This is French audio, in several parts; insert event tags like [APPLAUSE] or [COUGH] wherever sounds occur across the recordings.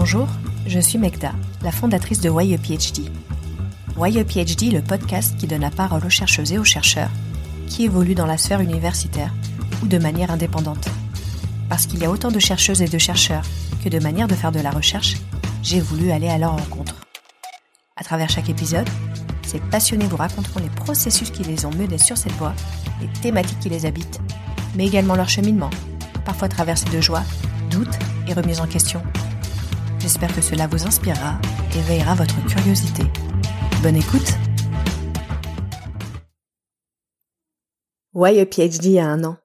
Bonjour, je suis Megda, la fondatrice de Why a PhD. Why le podcast qui donne la parole aux chercheuses et aux chercheurs qui évoluent dans la sphère universitaire ou de manière indépendante. Parce qu'il y a autant de chercheuses et de chercheurs que de manières de faire de la recherche, j'ai voulu aller à leur rencontre. À travers chaque épisode, ces passionnés vous raconteront les processus qui les ont menés sur cette voie, les thématiques qui les habitent, mais également leur cheminement, parfois traversé de joie, doutes et remises en question. J'espère que cela vous inspirera et veillera votre curiosité. Bonne écoute Why a PhD a un an?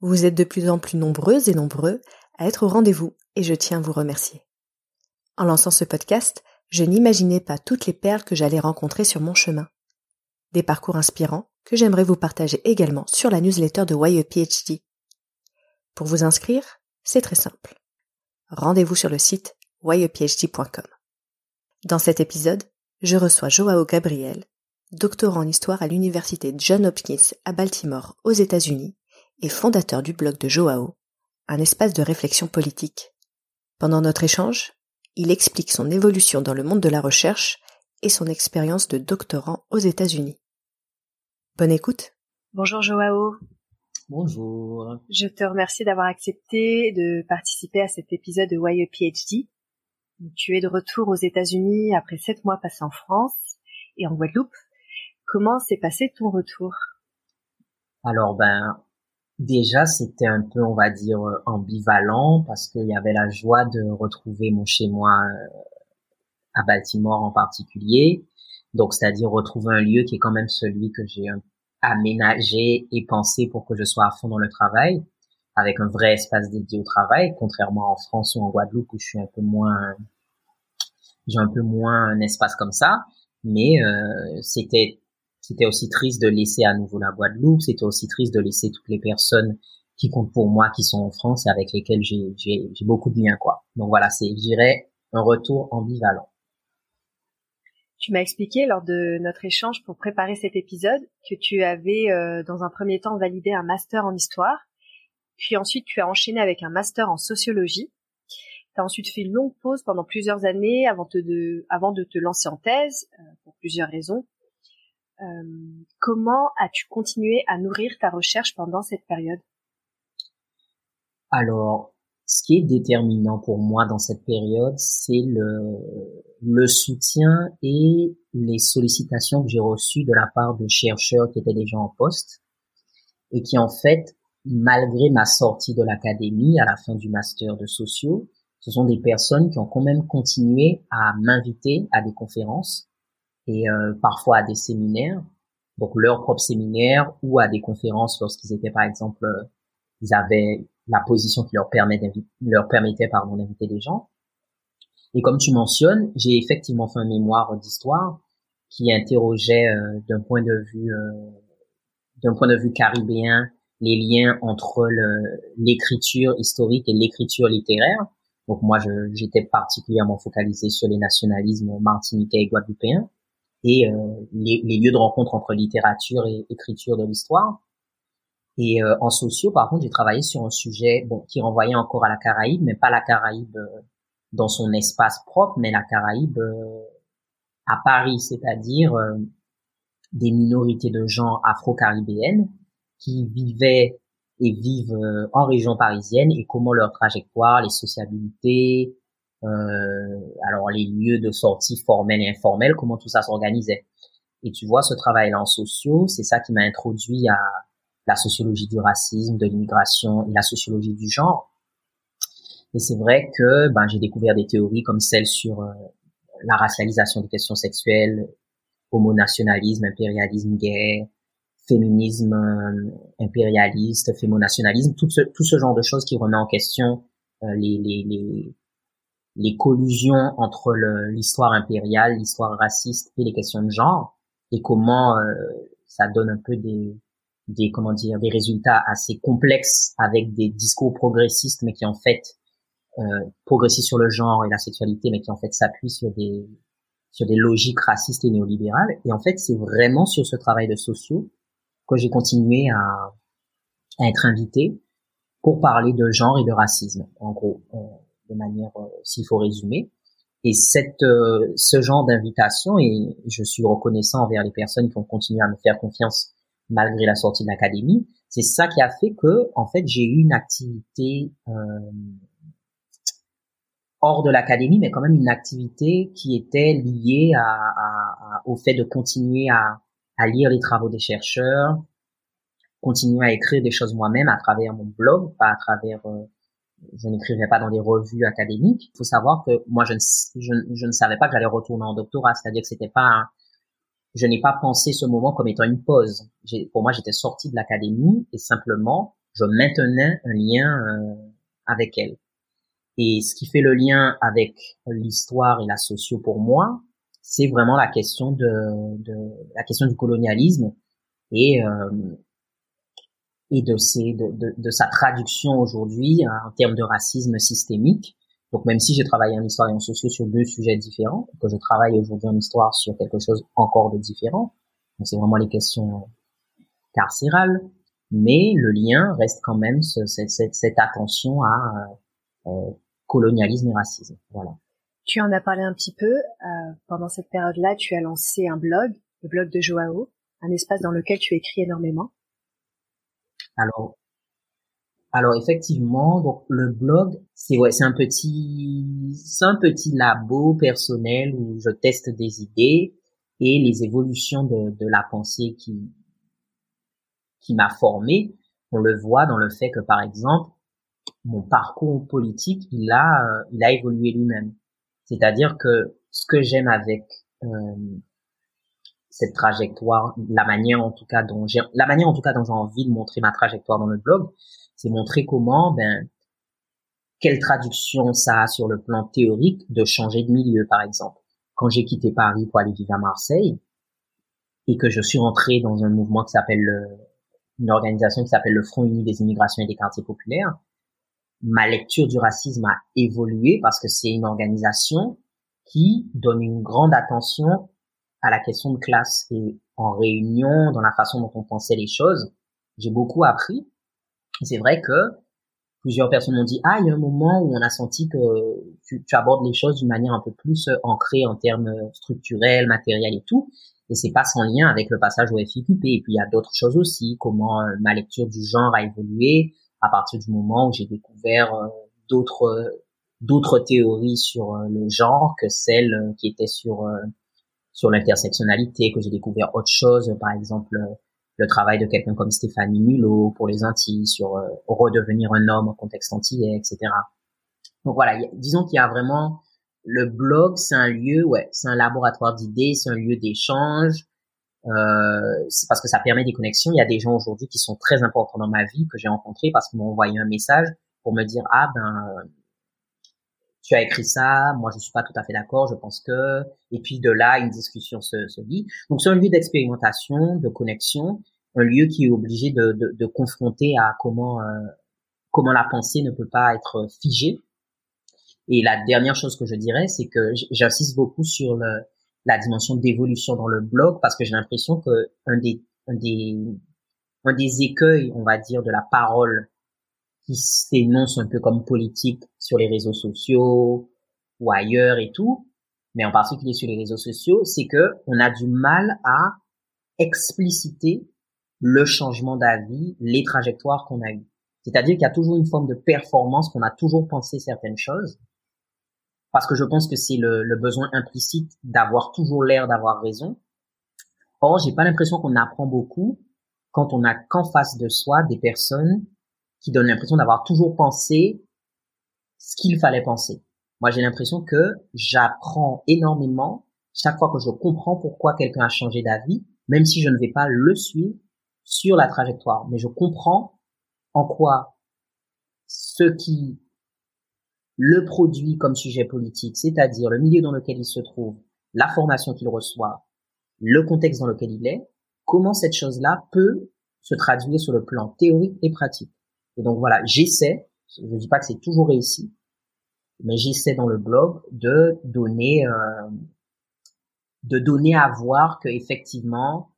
Vous êtes de plus en plus nombreuses et nombreux à être au rendez-vous et je tiens à vous remercier. En lançant ce podcast, je n'imaginais pas toutes les perles que j'allais rencontrer sur mon chemin. Des parcours inspirants que j'aimerais vous partager également sur la newsletter de Why a PhD. Pour vous inscrire, c'est très simple. Rendez-vous sur le site whyaphd.com. Dans cet épisode, je reçois Joao Gabriel, doctorant en histoire à l'université John Hopkins à Baltimore aux États-Unis et fondateur du blog de Joao, un espace de réflexion politique. Pendant notre échange, il explique son évolution dans le monde de la recherche et son expérience de doctorant aux États-Unis. Bonne écoute. Bonjour Joao. Bonjour. Je te remercie d'avoir accepté de participer à cet épisode de Why a PhD. Tu es de retour aux États-Unis après sept mois passés en France et en Guadeloupe. Comment s'est passé ton retour? Alors ben déjà c'était un peu on va dire ambivalent parce qu'il y avait la joie de retrouver mon chez moi euh, à Baltimore en particulier. Donc c'est-à-dire retrouver un lieu qui est quand même celui que j'ai aménagé et pensé pour que je sois à fond dans le travail, avec un vrai espace dédié au travail, contrairement en France ou en Guadeloupe où je suis un peu moins, j'ai un peu moins un espace comme ça. Mais euh, c'était c'était aussi triste de laisser à nouveau la Guadeloupe, c'était aussi triste de laisser toutes les personnes qui comptent pour moi, qui sont en France et avec lesquelles j'ai j'ai beaucoup de liens quoi. Donc voilà, c'est je dirais un retour ambivalent. Tu m'as expliqué lors de notre échange pour préparer cet épisode que tu avais euh, dans un premier temps validé un master en histoire, puis ensuite tu as enchaîné avec un master en sociologie. Tu as ensuite fait une longue pause pendant plusieurs années avant, de, avant de te lancer en thèse, euh, pour plusieurs raisons. Euh, comment as-tu continué à nourrir ta recherche pendant cette période? Alors, ce qui est déterminant pour moi dans cette période, c'est le, le soutien et les sollicitations que j'ai reçues de la part de chercheurs qui étaient déjà en poste et qui en fait, malgré ma sortie de l'académie à la fin du master de sociaux, ce sont des personnes qui ont quand même continué à m'inviter à des conférences et euh, parfois à des séminaires, donc leur propre séminaire ou à des conférences lorsqu'ils étaient par exemple, euh, ils avaient la position qui leur permet leur permettait pardon d'inviter des gens. Et comme tu mentionnes, j'ai effectivement fait un mémoire d'histoire qui interrogeait euh, d'un point de vue euh, d'un point de vue caribéen les liens entre l'écriture historique et l'écriture littéraire. Donc moi, j'étais particulièrement focalisé sur les nationalismes martiniquais et guadeloupéens et euh, les, les, lieux de rencontre entre littérature et écriture de l'histoire. Et euh, en sociaux, par contre, j'ai travaillé sur un sujet bon, qui renvoyait encore à la Caraïbe, mais pas la Caraïbe euh, dans son espace propre, mais la Caraïbe euh, à Paris, c'est-à-dire des minorités de genre afro-caribéennes qui vivaient et vivent en région parisienne et comment leur trajectoire, les sociabilités, alors les lieux de sortie formels et informels, comment tout ça s'organisait. Et tu vois, ce travail-là en sociaux, c'est ça qui m'a introduit à la sociologie du racisme, de l'immigration et la sociologie du genre. Et c'est vrai que ben, j'ai découvert des théories comme celle sur euh, la racialisation des questions sexuelles, homonationalisme, impérialisme gay, féminisme euh, impérialiste, fémonationalisme, tout ce, tout ce genre de choses qui remet en question euh, les, les, les, les collusions entre l'histoire impériale, l'histoire raciste et les questions de genre, et comment ça donne un peu des, des comment dire des résultats assez complexes avec des discours progressistes mais qui en fait euh, progressistes sur le genre et la sexualité mais qui en fait s'appuient sur des sur des logiques racistes et néolibérales. Et en fait c'est vraiment sur ce travail de sociaux que j'ai continué à, à être invité pour parler de genre et de racisme en gros euh, de manière, s'il faut résumer. Et cette, ce genre d'invitation, et je suis reconnaissant envers les personnes qui ont continué à me faire confiance malgré la sortie de l'académie, c'est ça qui a fait que, en fait, j'ai eu une activité hors de l'académie, mais quand même une activité qui était liée à, à, au fait de continuer à, à, lire les travaux des chercheurs, continuer à écrire des choses moi-même à travers mon blog, pas à travers, euh, je n'écrivais pas dans des revues académiques. Il faut savoir que moi, je ne, je, ne savais pas que j'allais retourner en doctorat, c'est-à-dire que c'était pas, je n'ai pas pensé ce moment comme étant une pause. Pour moi, j'étais sorti de l'académie et simplement, je maintenais un lien euh, avec elle. Et ce qui fait le lien avec l'histoire et la socio pour moi, c'est vraiment la question de, de, la question du colonialisme et euh, et de, ses, de, de, de sa traduction aujourd'hui hein, en termes de racisme systémique. Donc même si j'ai travaillé en histoire et en socio sur deux sujets différents, que je travaille aujourd'hui en histoire sur quelque chose encore de différent, donc c'est vraiment les questions carcérales, mais le lien reste quand même ce, cette, cette, attention à euh, colonialisme et racisme. Voilà. Tu en as parlé un petit peu. Euh, pendant cette période-là, tu as lancé un blog, le blog de Joao, un espace dans lequel tu écris énormément. Alors, alors effectivement, donc le blog, c'est ouais, c'est un petit, c'est un petit labo personnel où je teste des idées et les évolutions de, de la pensée qui qui m'a formé. On le voit dans le fait que par exemple, mon parcours politique, il a, euh, il a évolué lui-même. C'est-à-dire que ce que j'aime avec euh, cette trajectoire, la manière en tout cas dont j'ai, la manière en tout cas dont j'ai envie de montrer ma trajectoire dans le blog, c'est montrer comment, ben, quelle traduction ça a sur le plan théorique de changer de milieu, par exemple. Quand j'ai quitté Paris pour aller vivre à Marseille et que je suis rentré dans un mouvement qui s'appelle une organisation qui s'appelle le Front Uni des immigrations et des quartiers populaires, ma lecture du racisme a évolué parce que c'est une organisation qui donne une grande attention à la question de classe et en réunion, dans la façon dont on pensait les choses, j'ai beaucoup appris. C'est vrai que plusieurs personnes m'ont dit, ah, il y a un moment où on a senti que tu, abordes les choses d'une manière un peu plus ancrée en termes structurels, matériels et tout. Et c'est pas sans lien avec le passage au FIQP. Et puis il y a d'autres choses aussi, comment euh, ma lecture du genre a évolué, à partir du moment où j'ai découvert euh, d'autres d'autres théories sur euh, le genre que celles euh, qui étaient sur sur l'intersectionnalité, que j'ai découvert autre chose, par exemple le travail de quelqu'un comme Stéphanie Mulot pour les Antilles sur redevenir un homme en contexte antillais, etc. Donc voilà, disons qu'il y a vraiment le blog, c'est un lieu, ouais, c'est un laboratoire d'idées, c'est un lieu d'échange, euh, c'est parce que ça permet des connexions. Il y a des gens aujourd'hui qui sont très importants dans ma vie que j'ai rencontrés parce qu'ils m'ont envoyé un message pour me dire ah ben tu as écrit ça, moi je suis pas tout à fait d'accord, je pense que et puis de là une discussion se, se lit. Donc c'est un lieu d'expérimentation, de connexion, un lieu qui est obligé de, de, de confronter à comment euh, comment la pensée ne peut pas être figée. Et la dernière chose que je dirais, c'est que j'insiste beaucoup sur le la dimension d'évolution dans le blog parce que j'ai l'impression que un des, un des, un des écueils, on va dire, de la parole qui s'énonce un peu comme politique sur les réseaux sociaux ou ailleurs et tout, mais en particulier sur les réseaux sociaux, c'est que on a du mal à expliciter le changement d'avis, les trajectoires qu'on a eues. C'est-à-dire qu'il y a toujours une forme de performance, qu'on a toujours pensé certaines choses, parce que je pense que c'est le, besoin implicite d'avoir toujours l'air d'avoir raison. Or, j'ai pas l'impression qu'on apprend beaucoup quand on a qu'en face de soi des personnes qui donnent l'impression d'avoir toujours pensé ce qu'il fallait penser. Moi, j'ai l'impression que j'apprends énormément chaque fois que je comprends pourquoi quelqu'un a changé d'avis, même si je ne vais pas le suivre sur la trajectoire. Mais je comprends en quoi ceux qui le produit comme sujet politique, c'est-à-dire le milieu dans lequel il se trouve, la formation qu'il reçoit, le contexte dans lequel il est, comment cette chose-là peut se traduire sur le plan théorique et pratique. Et donc voilà, j'essaie, je ne dis pas que c'est toujours réussi, mais j'essaie dans le blog de donner euh, de donner à voir que effectivement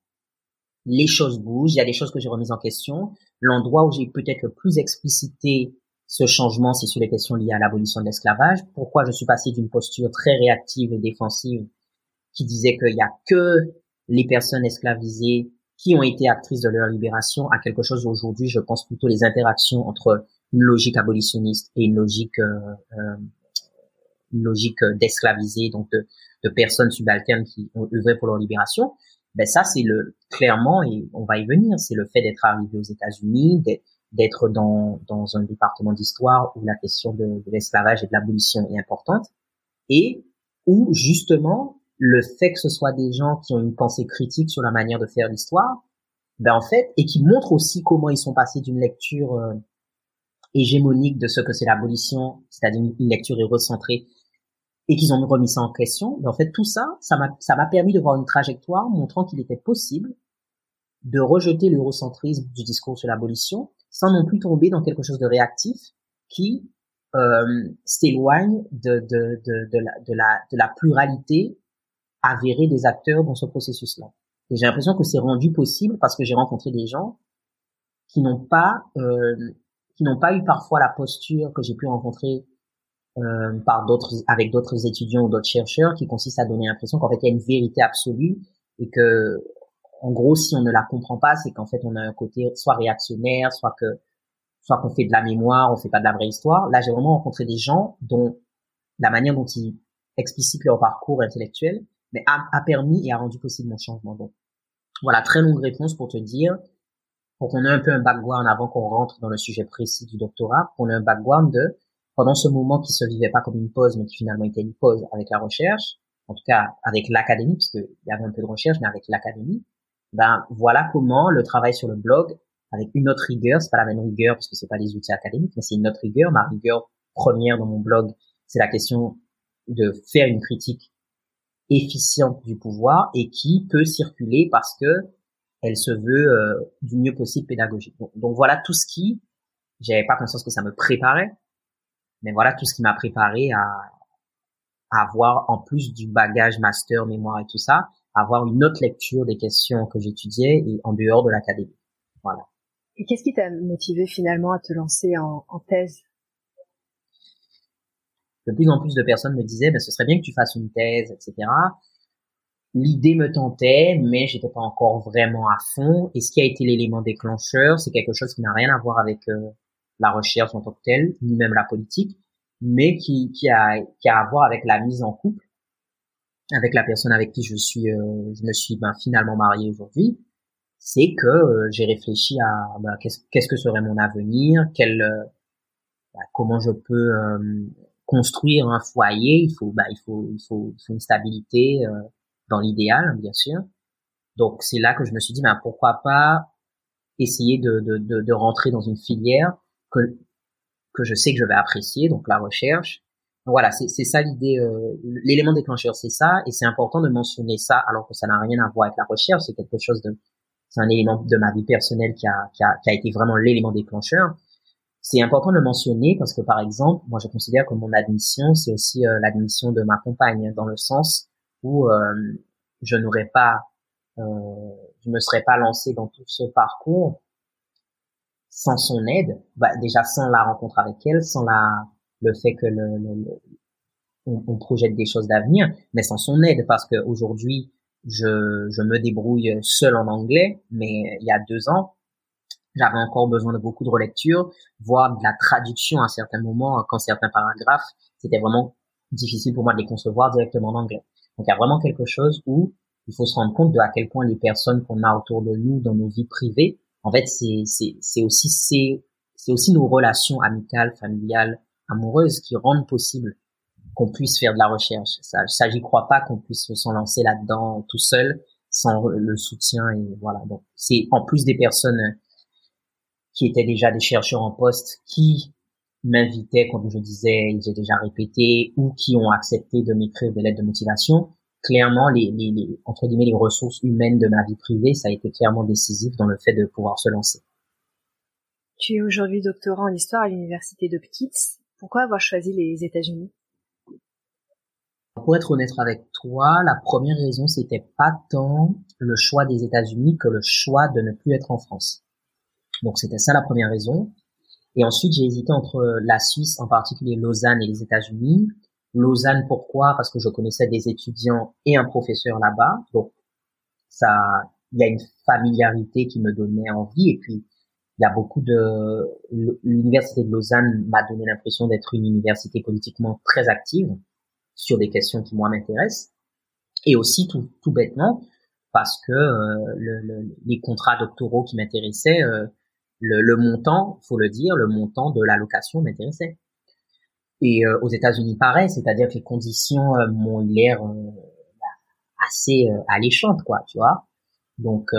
les choses bougent, il y a des choses que j'ai remises en question. L'endroit où j'ai peut-être le plus explicité ce changement, c'est sur les questions liées à l'abolition de l'esclavage. Pourquoi je suis passé d'une posture très réactive et défensive qui disait qu'il n'y a que les personnes esclavisées qui ont été actrices de leur libération à quelque chose aujourd'hui, je pense plutôt les interactions entre une logique abolitionniste et une logique euh, euh une logique d'esclavisés, donc de, personnes subalternes qui ont œuvré pour leur libération. Ben ça, c'est le clairement et on va y venir, c'est le fait d'être arrivé aux États-Unis, d'être dans, dans un département d'histoire où la question de, l'esclavage et de l'abolition est importante, et où justement le fait que ce soit des gens qui ont une pensée critique sur la manière de faire l'histoire, ben en fait, et qui montrent aussi comment ils sont passés d'une lecture euh, hégémonique de ce que c'est l'abolition, c'est-à-dire une lecture recentrée, et qu'ils ont remis ça en question. Ben en fait, tout ça, ça m'a permis de voir une trajectoire montrant qu'il était possible de rejeter l'eurocentrisme du discours sur l'abolition sans non plus tomber dans quelque chose de réactif qui euh, s'éloigne de, de, de, de, la, de, la, pluralité avéré des acteurs dans ce processus-là. Et j'ai l'impression que c'est rendu possible parce que j'ai rencontré des gens qui n'ont pas euh, qui n'ont pas eu parfois la posture que j'ai pu rencontrer euh, par d'autres avec d'autres étudiants ou d'autres chercheurs qui consiste à donner l'impression qu'en fait il y a une vérité absolue et que en gros si on ne la comprend pas c'est qu'en fait on a un côté soit réactionnaire soit que soit qu'on fait de la mémoire on fait pas de la vraie histoire là j'ai vraiment rencontré des gens dont la manière dont ils explicitent leur parcours intellectuel mais a, permis et a rendu possible mon changement. Donc, voilà, très longue réponse pour te dire, pour qu'on ait un peu un background avant qu'on rentre dans le sujet précis du doctorat, qu'on ait un background de, pendant ce moment qui se vivait pas comme une pause, mais qui finalement était une pause avec la recherche, en tout cas avec l'académie, parce qu'il y avait un peu de recherche, mais avec l'académie, ben voilà comment le travail sur le blog, avec une autre rigueur, c'est pas la même rigueur parce que c'est pas des outils académiques, mais c'est une autre rigueur. Ma rigueur première dans mon blog, c'est la question de faire une critique efficiente du pouvoir et qui peut circuler parce que elle se veut euh, du mieux possible pédagogique. Donc, voilà tout ce qui, j'avais pas conscience que ça me préparait, mais voilà tout ce qui m'a préparé à avoir en plus du bagage master, mémoire et tout ça, avoir une autre lecture des questions que j'étudiais et en dehors de l'académie. Voilà. Et qu'est-ce qui t'a motivé finalement à te lancer en, en thèse? De plus en plus de personnes me disaient, ben, ce serait bien que tu fasses une thèse, etc. L'idée me tentait, mais j'étais pas encore vraiment à fond. Et ce qui a été l'élément déclencheur, c'est quelque chose qui n'a rien à voir avec euh, la recherche en tant que telle, ni même la politique, mais qui, qui, a, qui a à voir avec la mise en couple avec la personne avec qui je suis, euh, je me suis ben, finalement marié aujourd'hui. C'est que euh, j'ai réfléchi à ben, qu'est-ce, que serait mon avenir, quel, ben, comment je peux construire un foyer, il faut, bah, il faut, il faut, il faut une stabilité euh, dans l'idéal, bien sûr. Donc c'est là que je me suis dit, bah, pourquoi pas essayer de, de, de, de rentrer dans une filière que que je sais que je vais apprécier, donc la recherche. Voilà, c'est ça l'idée, euh, l'élément déclencheur, c'est ça, et c'est important de mentionner ça alors que ça n'a rien à voir avec la recherche, c'est quelque chose de, c'est un élément de ma vie personnelle qui a, qui a, qui a été vraiment l'élément déclencheur. C'est important de le mentionner parce que par exemple, moi je considère que mon admission, c'est aussi euh, l'admission de ma compagne, dans le sens où euh, je n'aurais pas, euh, je me serais pas lancé dans tout ce parcours sans son aide, bah, déjà sans la rencontre avec elle, sans la le fait que le, on, on, projette des choses d'avenir, mais sans son aide parce que aujourd'hui je, je me débrouille seul en anglais, mais il y a deux ans j'avais encore besoin de beaucoup de relecture, voire de la traduction à certains moments, quand certains paragraphes, c'était vraiment difficile pour moi de les concevoir directement en anglais. Donc il y a vraiment quelque chose où il faut se rendre compte de à quel point les personnes qu'on a autour de nous dans nos vies privées, en fait, c'est aussi c'est aussi nos relations amicales, familiales, amoureuses qui rendent possible qu'on puisse faire de la recherche. Ça, ça j'y crois pas qu'on puisse se lancer là-dedans tout seul sans le soutien et voilà. Donc c'est en plus des personnes qui étaient déjà des chercheurs en poste qui m'invitaient, comme je disais, ont déjà répété, ou qui ont accepté de m'écrire des lettres de motivation. Clairement, les, les, les, entre guillemets, les ressources humaines de ma vie privée, ça a été clairement décisif dans le fait de pouvoir se lancer. Tu es aujourd'hui doctorant en histoire à l'université de Pkitz. Pourquoi avoir choisi les États-Unis? Pour être honnête avec toi, la première raison, c'était pas tant le choix des États-Unis que le choix de ne plus être en France. Donc c'était ça la première raison. Et ensuite, j'ai hésité entre la Suisse, en particulier Lausanne et les États-Unis. Lausanne, pourquoi? Parce que je connaissais des étudiants et un professeur là-bas. Donc, ça, il y a une familiarité qui me donnait envie. Et puis, il y a beaucoup de, l'université de Lausanne m'a donné l'impression d'être une université politiquement très active sur des questions qui moi m'intéressent. Et aussi, tout, tout bêtement, parce que euh, le, les contrats doctoraux qui m'intéressaient, euh, le, le, montant, faut le dire, le montant de l'allocation m'intéressait. Et euh, aux États-Unis, pareil, c'est-à-dire que les conditions m'ont l'air assez alléchantes, quoi, tu vois. Donc,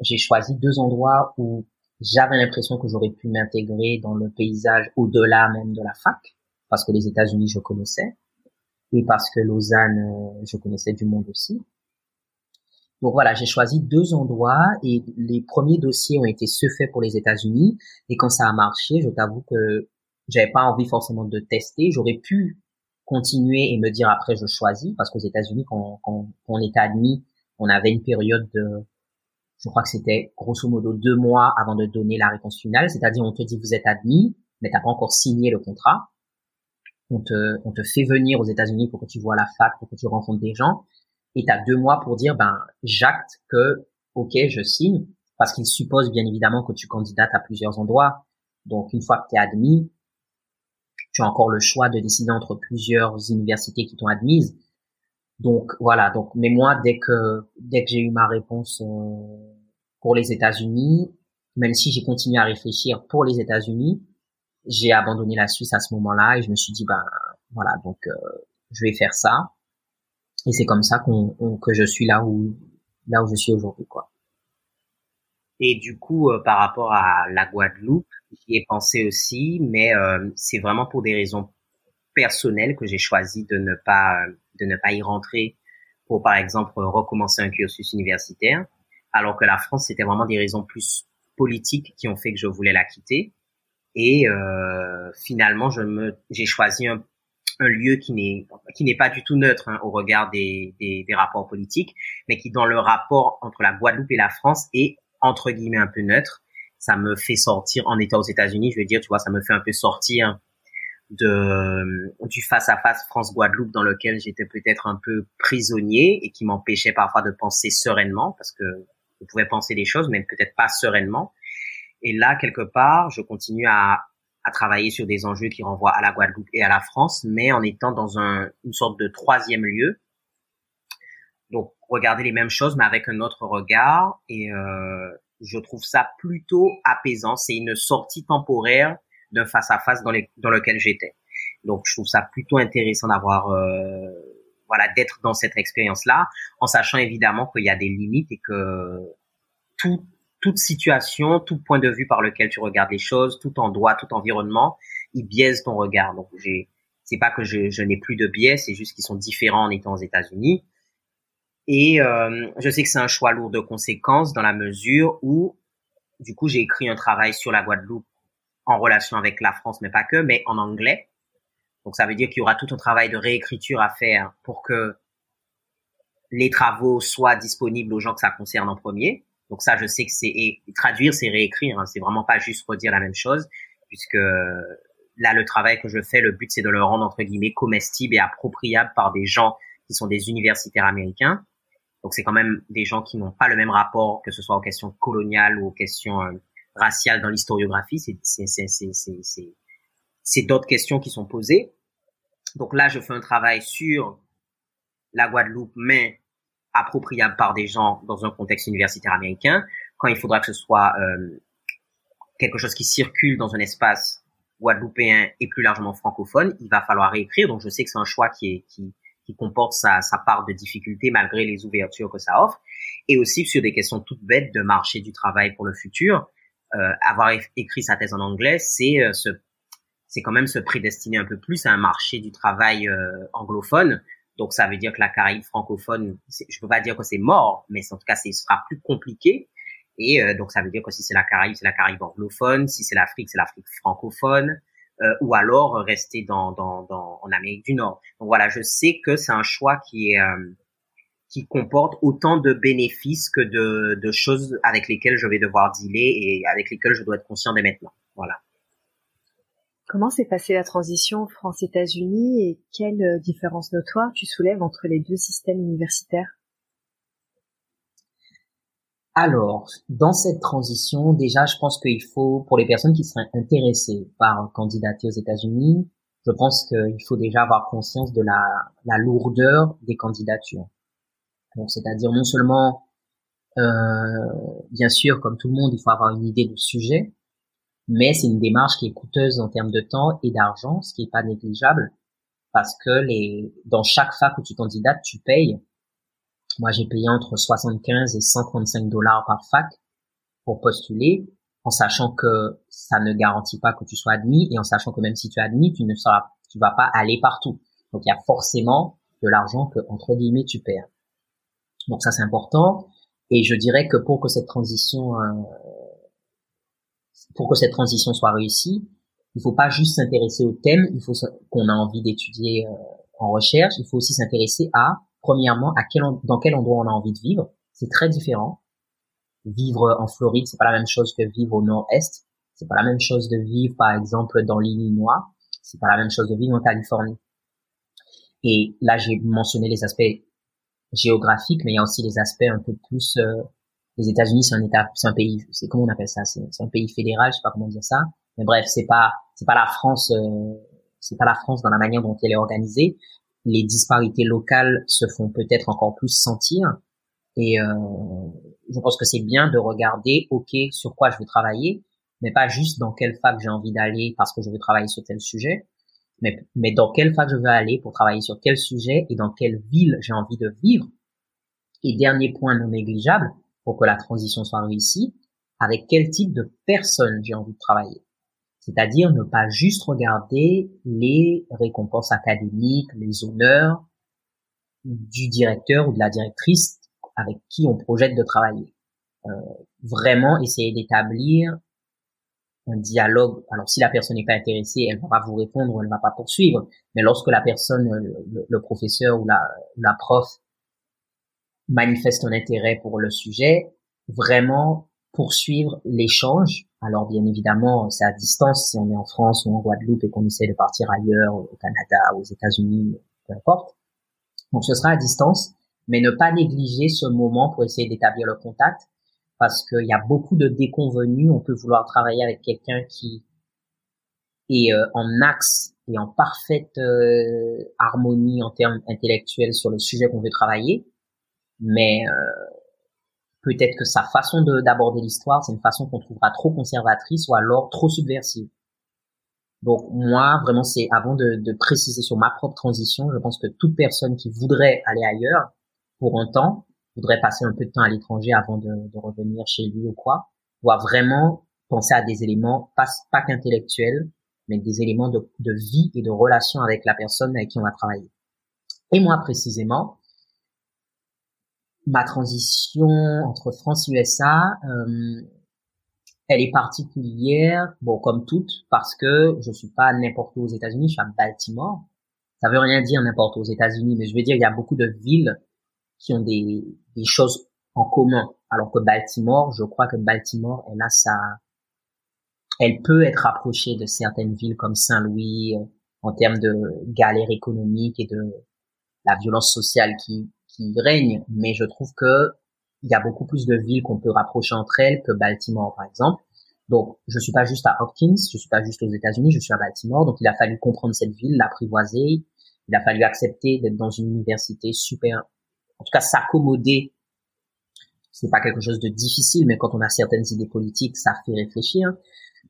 j'ai choisi deux endroits où j'avais l'impression que j'aurais pu m'intégrer dans le paysage au-delà même de la fac, parce que les États-Unis, je connaissais, et parce que Lausanne, je connaissais du monde aussi. Donc voilà, j'ai choisi deux endroits et les premiers dossiers ont été ceux faits pour les États-Unis. Et quand ça a marché, je t'avoue que j'avais pas envie forcément de tester. J'aurais pu continuer et me dire après je choisis parce qu'aux États-Unis quand, quand, on était admis, on avait une période de, je crois que c'était grosso modo deux mois avant de donner la réponse finale. C'est-à-dire on te dit vous êtes admis, mais t'as pas encore signé le contrat. On te, on te fait venir aux États-Unis pour que tu vois la fac, pour que tu rencontres des gens et tu as deux mois pour dire ben j'acte que ok je signe parce qu'il suppose bien évidemment que tu candidates à plusieurs endroits donc une fois que tu es admis tu as encore le choix de décider entre plusieurs universités qui t'ont admise donc voilà donc mais moi dès que dès que j'ai eu ma réponse euh, pour les États-Unis même si j'ai continué à réfléchir pour les États-Unis j'ai abandonné la Suisse à ce moment-là et je me suis dit ben voilà donc euh, je vais faire ça et c'est comme ça qu'on, que je suis là où, là où je suis aujourd'hui, quoi. Et du coup, euh, par rapport à la Guadeloupe, j'y ai pensé aussi, mais euh, c'est vraiment pour des raisons personnelles que j'ai choisi de ne pas de ne pas y rentrer pour, par exemple, recommencer un cursus universitaire, alors que la France, c'était vraiment des raisons plus politiques qui ont fait que je voulais la quitter. Et euh, finalement, je me j'ai choisi un un lieu qui n'est qui n'est pas du tout neutre hein, au regard des, des, des, rapports politiques, mais qui dans le rapport entre la Guadeloupe et la France est entre guillemets un peu neutre. Ça me fait sortir en étant aux États-Unis, je veux dire, tu vois, ça me fait un peu sortir de du face à face France Guadeloupe dans lequel j'étais peut-être un peu prisonnier et qui m'empêchait parfois de penser sereinement parce que je pouvais penser des choses mais peut-être pas sereinement. Et là quelque part, je continue à à travailler sur des enjeux qui renvoient à la Guadeloupe et à la France, mais en étant dans un, une sorte de troisième lieu. Donc, regarder les mêmes choses, mais avec un autre regard. Et euh, je trouve ça plutôt apaisant. C'est une sortie temporaire d'un face-à-face dans, les, dans lequel j'étais. Donc, je trouve ça plutôt intéressant d'avoir, euh, voilà, d'être dans cette expérience-là, en sachant évidemment qu'il y a des limites et que tout toute situation, tout point de vue par lequel tu regardes les choses, tout endroit, tout environnement, il biaise ton regard. Donc j'ai, c'est pas que je, je n'ai plus de biais, c'est juste qu'ils sont différents en étant aux États-Unis. Et euh, je sais que c'est un choix lourd de conséquences dans la mesure où, du coup, j'ai écrit un travail sur la Guadeloupe en relation avec la France, mais pas que, mais en anglais. Donc ça veut dire qu'il y aura tout un travail de réécriture à faire pour que les travaux soient disponibles aux gens que ça concerne en premier. Donc ça, je sais que c'est traduire, c'est réécrire. Hein. C'est vraiment pas juste redire la même chose, puisque là, le travail que je fais, le but, c'est de le rendre entre guillemets comestible et appropriable par des gens qui sont des universitaires américains. Donc c'est quand même des gens qui n'ont pas le même rapport, que ce soit aux questions coloniales ou aux questions euh, raciales dans l'historiographie. C'est c'est d'autres questions qui sont posées. Donc là, je fais un travail sur la Guadeloupe, mais appropriable par des gens dans un contexte universitaire américain, quand il faudra que ce soit euh, quelque chose qui circule dans un espace guadeloupéen et plus largement francophone, il va falloir réécrire. Donc je sais que c'est un choix qui, est, qui, qui comporte sa, sa, part de difficulté malgré les ouvertures que ça offre. Et aussi sur des questions toutes bêtes de marché du travail pour le futur. Euh, avoir écrit sa thèse en anglais, c'est euh, c'est quand même se prédestiner un peu plus à un marché du travail euh, anglophone donc ça veut dire que la Caraïbe francophone, je peux pas dire que c'est mort, mais en tout cas, ce sera plus compliqué. Et euh, donc ça veut dire que si c'est la Caraïbe, c'est la Caraïbe anglophone, si c'est l'Afrique, c'est l'Afrique francophone, euh, ou alors rester dans, dans, dans, en Amérique du Nord. Donc voilà, je sais que c'est un choix qui est euh, qui comporte autant de bénéfices que de, de choses avec lesquelles je vais devoir dealer et avec lesquelles je dois être conscient dès maintenant. Voilà. Comment s'est passée la transition France-États-Unis et quelles différences notoires tu soulèves entre les deux systèmes universitaires? Alors, dans cette transition, déjà, je pense qu'il faut, pour les personnes qui seraient intéressées par candidater aux États-Unis, je pense qu'il faut déjà avoir conscience de la, la lourdeur des candidatures. Donc, c'est-à-dire non seulement, euh, bien sûr, comme tout le monde, il faut avoir une idée du sujet, mais c'est une démarche qui est coûteuse en termes de temps et d'argent, ce qui est pas négligeable, parce que les, dans chaque fac où tu candidates, tu payes moi, j'ai payé entre 75 et 135 dollars par fac pour postuler, en sachant que ça ne garantit pas que tu sois admis et en sachant que même si tu es admis, tu ne seras, tu vas pas aller partout. Donc, il y a forcément de l'argent que, entre guillemets, tu perds. Donc, ça, c'est important. Et je dirais que pour que cette transition, euh, pour que cette transition soit réussie, il faut pas juste s'intéresser au thème, il faut qu'on a envie d'étudier euh, en recherche, il faut aussi s'intéresser à premièrement, à quel, dans quel endroit on a envie de vivre. C'est très différent. Vivre en Floride, c'est pas la même chose que vivre au nord-est. C'est pas la même chose de vivre, par exemple, dans l'Illinois. C'est pas la même chose de vivre en Californie. Et là, j'ai mentionné les aspects géographiques, mais il y a aussi les aspects un peu plus. Euh, les États-Unis, c'est un État, c'est un pays. C'est comment on appelle ça? C'est un pays fédéral, je sais pas comment dire ça. Mais bref, c'est pas, c'est pas la France. Euh, c'est pas la France dans la manière dont elle est organisée, les disparités locales se font peut-être encore plus sentir. Et euh, je pense que c'est bien de regarder, ok, sur quoi je veux travailler, mais pas juste dans quelle fac j'ai envie d'aller parce que je veux travailler sur tel sujet, mais, mais dans quelle fac je veux aller pour travailler sur quel sujet et dans quelle ville j'ai envie de vivre? Et dernier point non négligeable, pour que la transition soit réussie, avec quel type de personne j'ai envie de travailler? C'est-à-dire ne pas juste regarder les récompenses académiques, les honneurs du directeur ou de la directrice avec qui on projette de travailler. Euh, vraiment essayer d'établir un dialogue. Alors si la personne n'est pas intéressée, elle va pas vous répondre elle va pas poursuivre. Mais lorsque la personne, le, professeur ou la, la prof manifeste un intérêt pour le sujet, vraiment poursuivre l'échange. Alors bien évidemment, c'est à distance si on est en France ou en Guadeloupe et qu'on essaie de partir ailleurs, au Canada, aux États-Unis, peu importe. Donc ce sera à distance, mais ne pas négliger ce moment pour essayer d'établir le contact, parce qu'il y a beaucoup de déconvenus. On peut vouloir travailler avec quelqu'un qui est euh, en axe et en parfaite euh, harmonie en termes intellectuels sur le sujet qu'on veut travailler, mais euh, peut-être que sa façon d'aborder l'histoire, c'est une façon qu'on trouvera trop conservatrice ou alors trop subversive. Donc moi, vraiment, c'est avant de, de, préciser sur ma propre transition, je pense que toute personne qui voudrait aller ailleurs pour un temps, voudrait passer un peu de temps à l'étranger avant de, de, revenir chez lui ou quoi, doit vraiment penser à des éléments pas, pas qu'intellectuels, mais des éléments de, de vie et de relation avec la personne avec qui on va travailler. Et moi précisément, ma transition entre France et USA, euh, elle est particulière, bon comme toutes, parce que je suis pas n'importe où aux États-Unis, je suis à Baltimore. Ça veut rien dire n'importe où aux États-Unis, mais je veux dire il y a beaucoup de villes qui ont des, des choses en commun, alors que Baltimore, je crois que Baltimore, elle a sa, elle peut être approchée de certaines villes comme Saint-Louis euh, en termes de galère économique et de la violence sociale qui qui règne, mais je trouve que il y a beaucoup plus de villes qu'on peut rapprocher entre elles que Baltimore, par exemple. Donc, je suis pas juste à Hopkins, je suis pas juste aux États-Unis, je suis à Baltimore. Donc, il a fallu comprendre cette ville, l'apprivoiser. Il a fallu accepter d'être dans une université super, en tout cas, s'accommoder. C'est pas quelque chose de difficile, mais quand on a certaines idées politiques, ça fait réfléchir.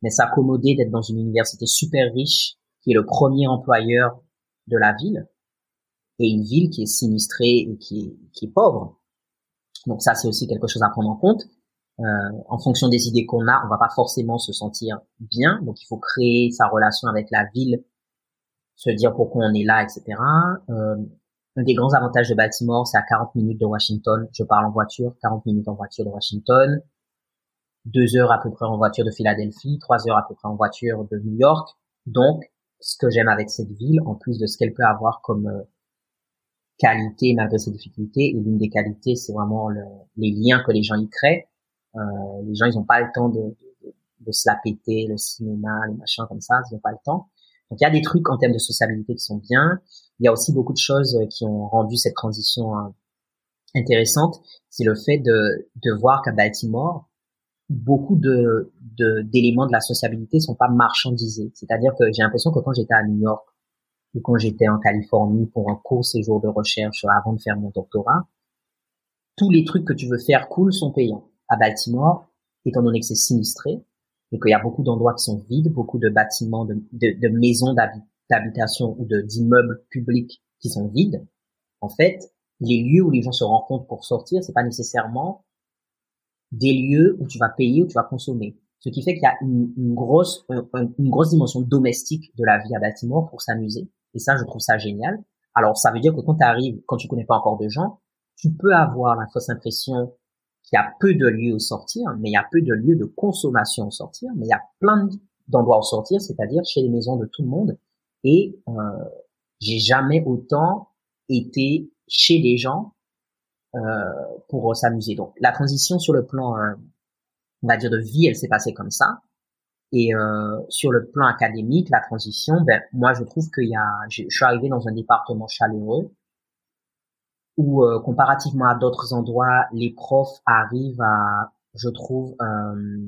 Mais s'accommoder d'être dans une université super riche, qui est le premier employeur de la ville, et une ville qui est sinistrée et qui est, qui est pauvre. Donc ça, c'est aussi quelque chose à prendre en compte. Euh, en fonction des idées qu'on a, on va pas forcément se sentir bien. Donc il faut créer sa relation avec la ville, se dire pourquoi on est là, etc. Euh, un des grands avantages de Baltimore, c'est à 40 minutes de Washington. Je parle en voiture, 40 minutes en voiture de Washington, deux heures à peu près en voiture de Philadelphie, trois heures à peu près en voiture de New York. Donc, ce que j'aime avec cette ville, en plus de ce qu'elle peut avoir comme euh, qualité malgré ses difficultés. Et l'une des qualités, c'est vraiment le, les liens que les gens y créent. Euh, les gens, ils n'ont pas le temps de, de, de, se la péter, le cinéma, les machins comme ça, ils n'ont pas le temps. Donc il y a des trucs en termes de sociabilité qui sont bien. Il y a aussi beaucoup de choses qui ont rendu cette transition euh, intéressante. C'est le fait de, de voir qu'à Baltimore, beaucoup de d'éléments de, la sociabilité sont pas marchandisés. C'est-à-dire que j'ai l'impression que quand j'étais à New York ou quand j'étais en Californie pour un court séjour de recherche avant de faire mon doctorat, tous les trucs que tu veux faire cool sont payants. À Baltimore, étant donné que c'est sinistré et qu'il y a beaucoup d'endroits qui sont vides, beaucoup de bâtiments, de, de, de d'habitation ou d'immeubles publics qui sont vides, en fait, les lieux où les gens se rencontrent pour sortir, c'est pas nécessairement des lieux où tu vas payer, où tu vas consommer. Ce qui fait qu'il y a une, grosse, une grosse dimension domestique de la vie à Baltimore pour s'amuser. Et ça, je trouve ça génial. Alors, ça veut dire que quand tu arrives, quand tu connais pas encore de gens, tu peux avoir la fausse impression qu'il y a peu de lieux où sortir, mais il y a peu de lieux de consommation où sortir, mais il y a plein d'endroits où sortir, c'est-à-dire chez les maisons de tout le monde. Et euh, j'ai jamais autant été chez les gens euh, pour s'amuser. Donc la transition sur le plan, euh, on va dire de vie, elle s'est passée comme ça. Et euh, sur le plan académique, la transition, ben moi je trouve qu'il y a, je, suis arrivé dans un département chaleureux où euh, comparativement à d'autres endroits, les profs arrivent à, je trouve, euh,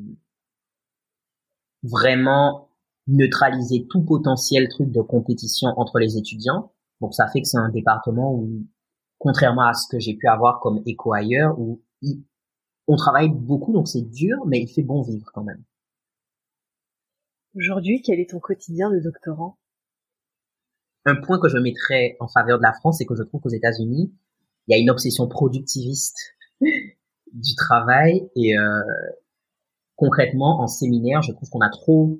vraiment neutraliser tout potentiel truc de compétition entre les étudiants. Donc ça fait que c'est un département où, contrairement à ce que j'ai pu avoir comme écho ailleurs, où on travaille beaucoup, donc c'est dur, mais il fait bon vivre quand même. Aujourd'hui, quel est ton quotidien de doctorant? Un point que je mettrais en faveur de la France, c'est que je trouve qu'aux États-Unis, il y a une obsession productiviste [LAUGHS] du travail et euh, concrètement en séminaire, je trouve qu'on a trop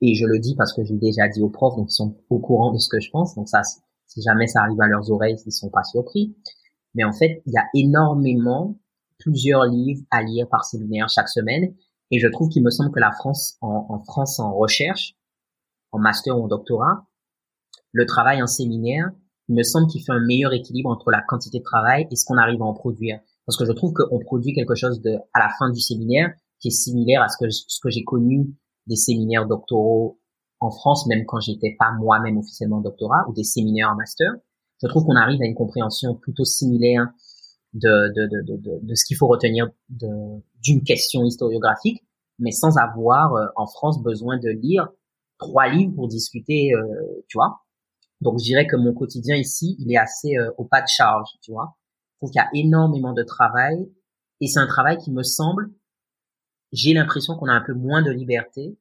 et je le dis parce que j'ai déjà dit aux profs donc ils sont au courant de ce que je pense. Donc ça si jamais ça arrive à leurs oreilles ils sont pas surpris. Mais en fait il y a énormément plusieurs livres à lire par séminaire chaque semaine. Et je trouve qu'il me semble que la France, en, France, en recherche, en master ou en doctorat, le travail en séminaire, il me semble qu'il fait un meilleur équilibre entre la quantité de travail et ce qu'on arrive à en produire. Parce que je trouve qu'on produit quelque chose de, à la fin du séminaire qui est similaire à ce que, ce que j'ai connu des séminaires doctoraux en France, même quand j'étais pas moi-même officiellement doctorat, ou des séminaires en master. Je trouve qu'on arrive à une compréhension plutôt similaire de, de, de, de, de ce qu'il faut retenir d'une question historiographique, mais sans avoir euh, en France besoin de lire trois livres pour discuter, euh, tu vois. Donc je dirais que mon quotidien ici, il est assez euh, au pas de charge, tu vois. Je trouve y a énormément de travail et c'est un travail qui me semble, j'ai l'impression qu'on a un peu moins de liberté.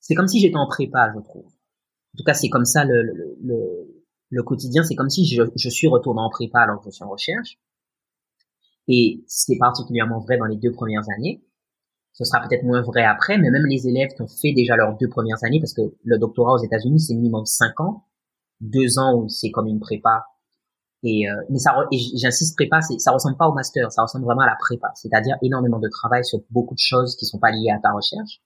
C'est comme si j'étais en prépa, je trouve. En tout cas, c'est comme ça le, le, le, le quotidien. C'est comme si je, je suis retourné en prépa alors que je suis en recherche. Et c'est particulièrement vrai dans les deux premières années. Ce sera peut-être moins vrai après, mais même les élèves qui ont fait déjà leurs deux premières années, parce que le doctorat aux États-Unis, c'est minimum cinq ans, deux ans où c'est comme une prépa. Et euh, mais ça, j'insiste, prépa, ça ressemble pas au master, ça ressemble vraiment à la prépa, c'est-à-dire énormément de travail sur beaucoup de choses qui sont pas liées à ta recherche,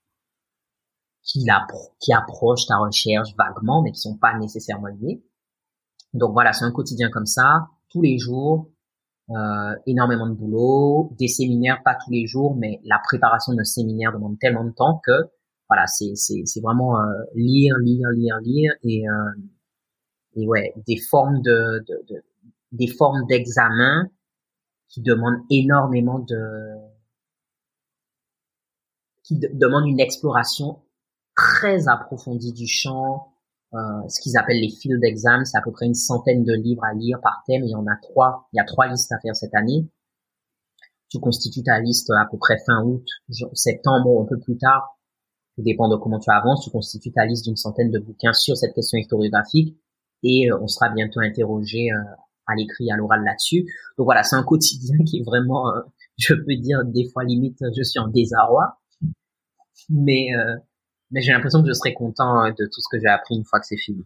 qui, la, qui approchent ta recherche vaguement, mais qui sont pas nécessairement liées. Donc voilà, c'est un quotidien comme ça, tous les jours, euh, énormément de boulot, des séminaires pas tous les jours, mais la préparation d'un séminaire demande tellement de temps que voilà, c'est c'est c'est vraiment euh, lire, lire, lire, lire et euh, et ouais, des formes de, de, de des formes d'examen qui demandent énormément de qui demandent une exploration très approfondie du champ, euh, ce qu'ils appellent les field exams. C'est à peu près une centaine de livres à lire par thème. il y en a trois. Il y a trois listes à faire cette année. Tu constitues ta liste à peu près fin août, septembre ou un peu plus tard. Tout dépend de comment tu avances. Tu constitues ta liste d'une centaine de bouquins sur cette question historiographique et euh, on sera bientôt interrogé euh, à l'écrit, à l'oral là-dessus. Donc voilà, c'est un quotidien qui est vraiment, [LAUGHS] je peux dire, des fois limite, je suis en désarroi. Mais mais j'ai l'impression que je serai content euh, de tout ce que j'ai appris une fois que c'est fini.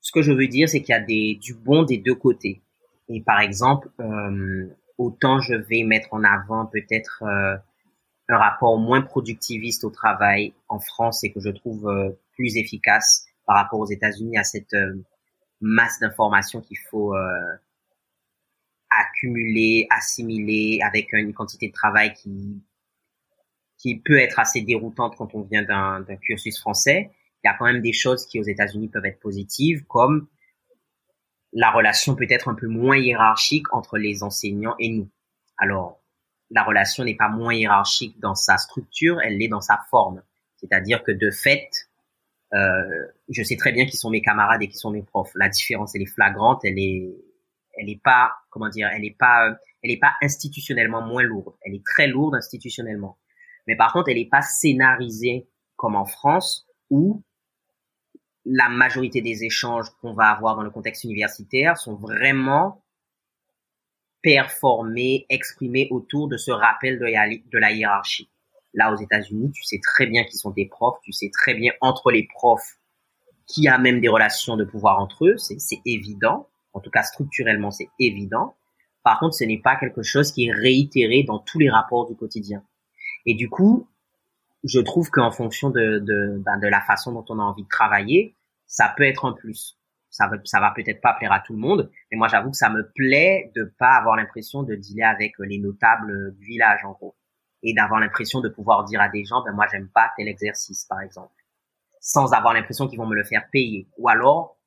Ce que je veux dire, c'est qu'il y a des, du bon des deux côtés. Et par exemple, euh, autant je vais mettre en avant peut-être euh, un rapport moins productiviste au travail en France et que je trouve euh, plus efficace par rapport aux États-Unis à cette masse d'informations qu'il faut accumuler, assimiler avec une quantité de travail qui qui peut être assez déroutante quand on vient d'un cursus français. il y a quand même des choses qui aux États-Unis peuvent être positives, comme la relation peut-être un peu moins hiérarchique entre les enseignants et nous. Alors, la relation n'est pas moins hiérarchique dans sa structure, elle l'est dans sa forme. C'est-à-dire que de fait, euh, je sais très bien qui sont mes camarades et qui sont mes profs. La différence, elle est flagrante, elle est, elle est pas, comment dire, elle est pas, elle est pas institutionnellement moins lourde. Elle est très lourde institutionnellement. Mais par contre, elle est pas scénarisée comme en France où la majorité des échanges qu'on va avoir dans le contexte universitaire sont vraiment performés, exprimés autour de ce rappel de la hiérarchie. Là, aux États-Unis, tu sais très bien qui sont des profs, tu sais très bien entre les profs qui a même des relations de pouvoir entre eux, c'est évident. En tout cas, structurellement, c'est évident. Par contre, ce n'est pas quelque chose qui est réitéré dans tous les rapports du quotidien. Et du coup, je trouve qu'en fonction de, de, ben, de la façon dont on a envie de travailler, ça peut être un plus. Ça va, ça va peut-être pas plaire à tout le monde, mais moi j'avoue que ça me plaît de pas avoir l'impression de dealer avec les notables du village en gros, et d'avoir l'impression de pouvoir dire à des gens, ben moi j'aime pas tel exercice par exemple, sans avoir l'impression qu'ils vont me le faire payer, ou alors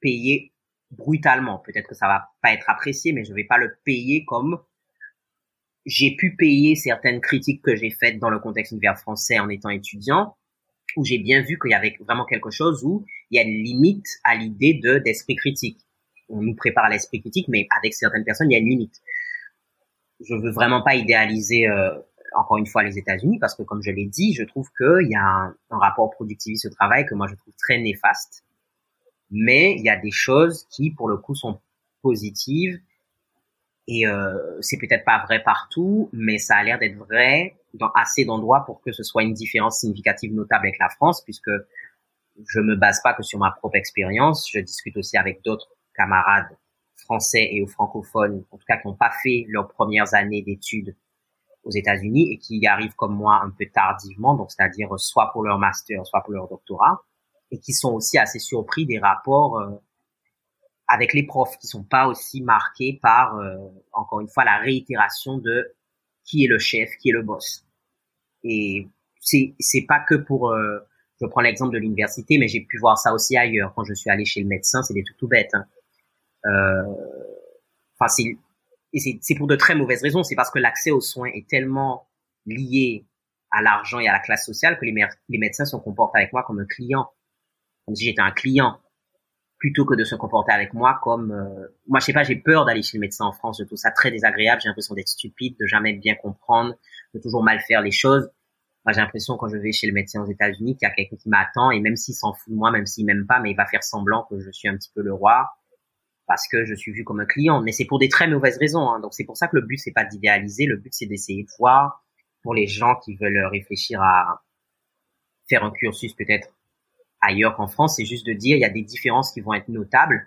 payer brutalement. Peut-être que ça va pas être apprécié, mais je vais pas le payer comme j'ai pu payer certaines critiques que j'ai faites dans le contexte univers français en étant étudiant, où j'ai bien vu qu'il y avait vraiment quelque chose où il y a une limite à l'idée de d'esprit critique. On nous prépare à l'esprit critique, mais avec certaines personnes, il y a une limite. Je veux vraiment pas idéaliser euh, encore une fois les États-Unis parce que comme je l'ai dit, je trouve qu'il y a un, rapport productiviste au travail que moi je trouve très néfaste. Mais il y a des choses qui, pour le coup, sont positives et euh, c'est peut-être pas vrai partout, mais ça a l'air d'être vrai dans assez d'endroits pour que ce soit une différence significative notable avec la France, puisque je me base pas que sur ma propre expérience. Je discute aussi avec d'autres camarades français et ou francophones, en tout cas qui n'ont pas fait leurs premières années d'études aux États-Unis et qui y arrivent comme moi un peu tardivement, donc c'est-à-dire soit pour leur master, soit pour leur doctorat, et qui sont aussi assez surpris des rapports euh, avec les profs qui sont pas aussi marqués par, euh, encore une fois, la réitération de qui est le chef, qui est le boss. Et c'est c'est pas que pour, euh, je prends l'exemple de l'université, mais j'ai pu voir ça aussi ailleurs. Quand je suis allé chez le médecin, c'est des trucs tout bêtes. Hein. Euh, c'est c'est pour de très mauvaises raisons. C'est parce que l'accès aux soins est tellement lié à l'argent et à la classe sociale que les, les médecins se comportent avec moi comme un client, comme si j'étais un client plutôt que de se comporter avec moi comme euh, moi je sais pas j'ai peur d'aller chez le médecin en France. Je trouve ça très désagréable. J'ai l'impression d'être stupide de jamais bien comprendre de toujours mal faire les choses. Moi j'ai l'impression quand je vais chez le médecin aux États-Unis qu'il y a quelqu'un qui m'attend et même s'il s'en fout de moi même s'il m'aime pas mais il va faire semblant que je suis un petit peu le roi parce que je suis vu comme un client mais c'est pour des très mauvaises raisons hein. donc c'est pour ça que le but c'est pas d'idéaliser le but c'est d'essayer de voir pour les gens qui veulent réfléchir à faire un cursus peut-être ailleurs qu'en France, c'est juste de dire il y a des différences qui vont être notables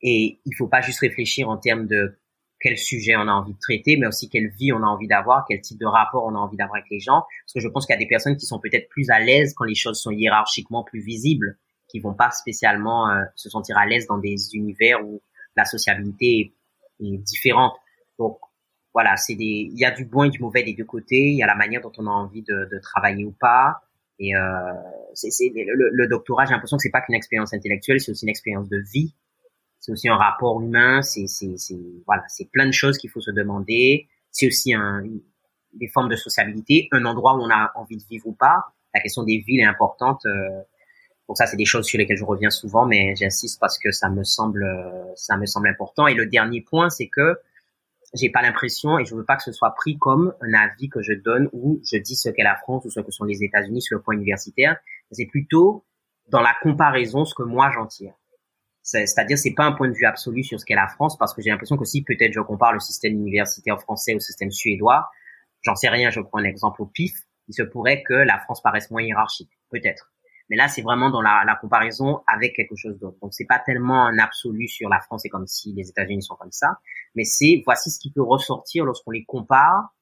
et il faut pas juste réfléchir en termes de quel sujet on a envie de traiter, mais aussi quelle vie on a envie d'avoir, quel type de rapport on a envie d'avoir avec les gens. Parce que je pense qu'il y a des personnes qui sont peut-être plus à l'aise quand les choses sont hiérarchiquement plus visibles, qui vont pas spécialement euh, se sentir à l'aise dans des univers où la sociabilité est, différente. Donc voilà, c'est des, il y a du bon et du mauvais des deux côtés. Il y a la manière dont on a envie de, de travailler ou pas. Et euh, c'est, le, le, doctorat, j'ai l'impression que c'est pas qu'une expérience intellectuelle, c'est aussi une expérience de vie. C'est aussi un rapport humain. C'est, c'est, c'est voilà, c'est plein de choses qu'il faut se demander. C'est aussi un, des formes de sociabilité, un endroit où on a envie de vivre ou pas. La question des villes est importante. Euh, donc ça, c'est des choses sur lesquelles je reviens souvent, mais j'insiste parce que ça me semble, ça me semble important. Et le dernier point, c'est que j'ai pas l'impression et je veux pas que ce soit pris comme un avis que je donne ou je dis ce qu'est la France ou ce que sont les États-Unis sur le point universitaire. C'est plutôt dans la comparaison ce que moi j'en tire. C'est-à-dire c'est pas un point de vue absolu sur ce qu'est la France parce que j'ai l'impression que si peut-être je compare le système universitaire français au système suédois, j'en sais rien, je prends un exemple au pif, il se pourrait que la France paraisse moins hiérarchique, peut-être. Mais là, c'est vraiment dans la, la, comparaison avec quelque chose d'autre. Donc, c'est pas tellement un absolu sur la France et comme si les États-Unis sont comme ça, mais c'est voici ce qui peut ressortir lorsqu'on les compare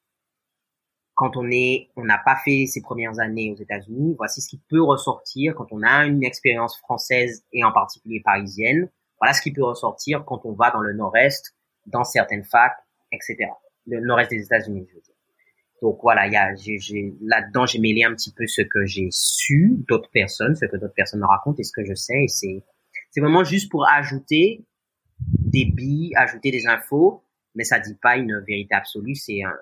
quand on est, on n'a pas fait ses premières années aux États-Unis. Voici ce qui peut ressortir quand on a une expérience française et en particulier parisienne. Voilà ce qui peut ressortir quand on va dans le Nord-Est, dans certaines facs, etc. Le Nord-Est des États-Unis, je veux dire. Donc voilà, il y a, j'ai, là-dedans, j'ai mêlé un petit peu ce que j'ai su d'autres personnes, ce que d'autres personnes me racontent et ce que je sais. Et c'est, c'est vraiment juste pour ajouter des billes, ajouter des infos, mais ça dit pas une vérité absolue. C'est un,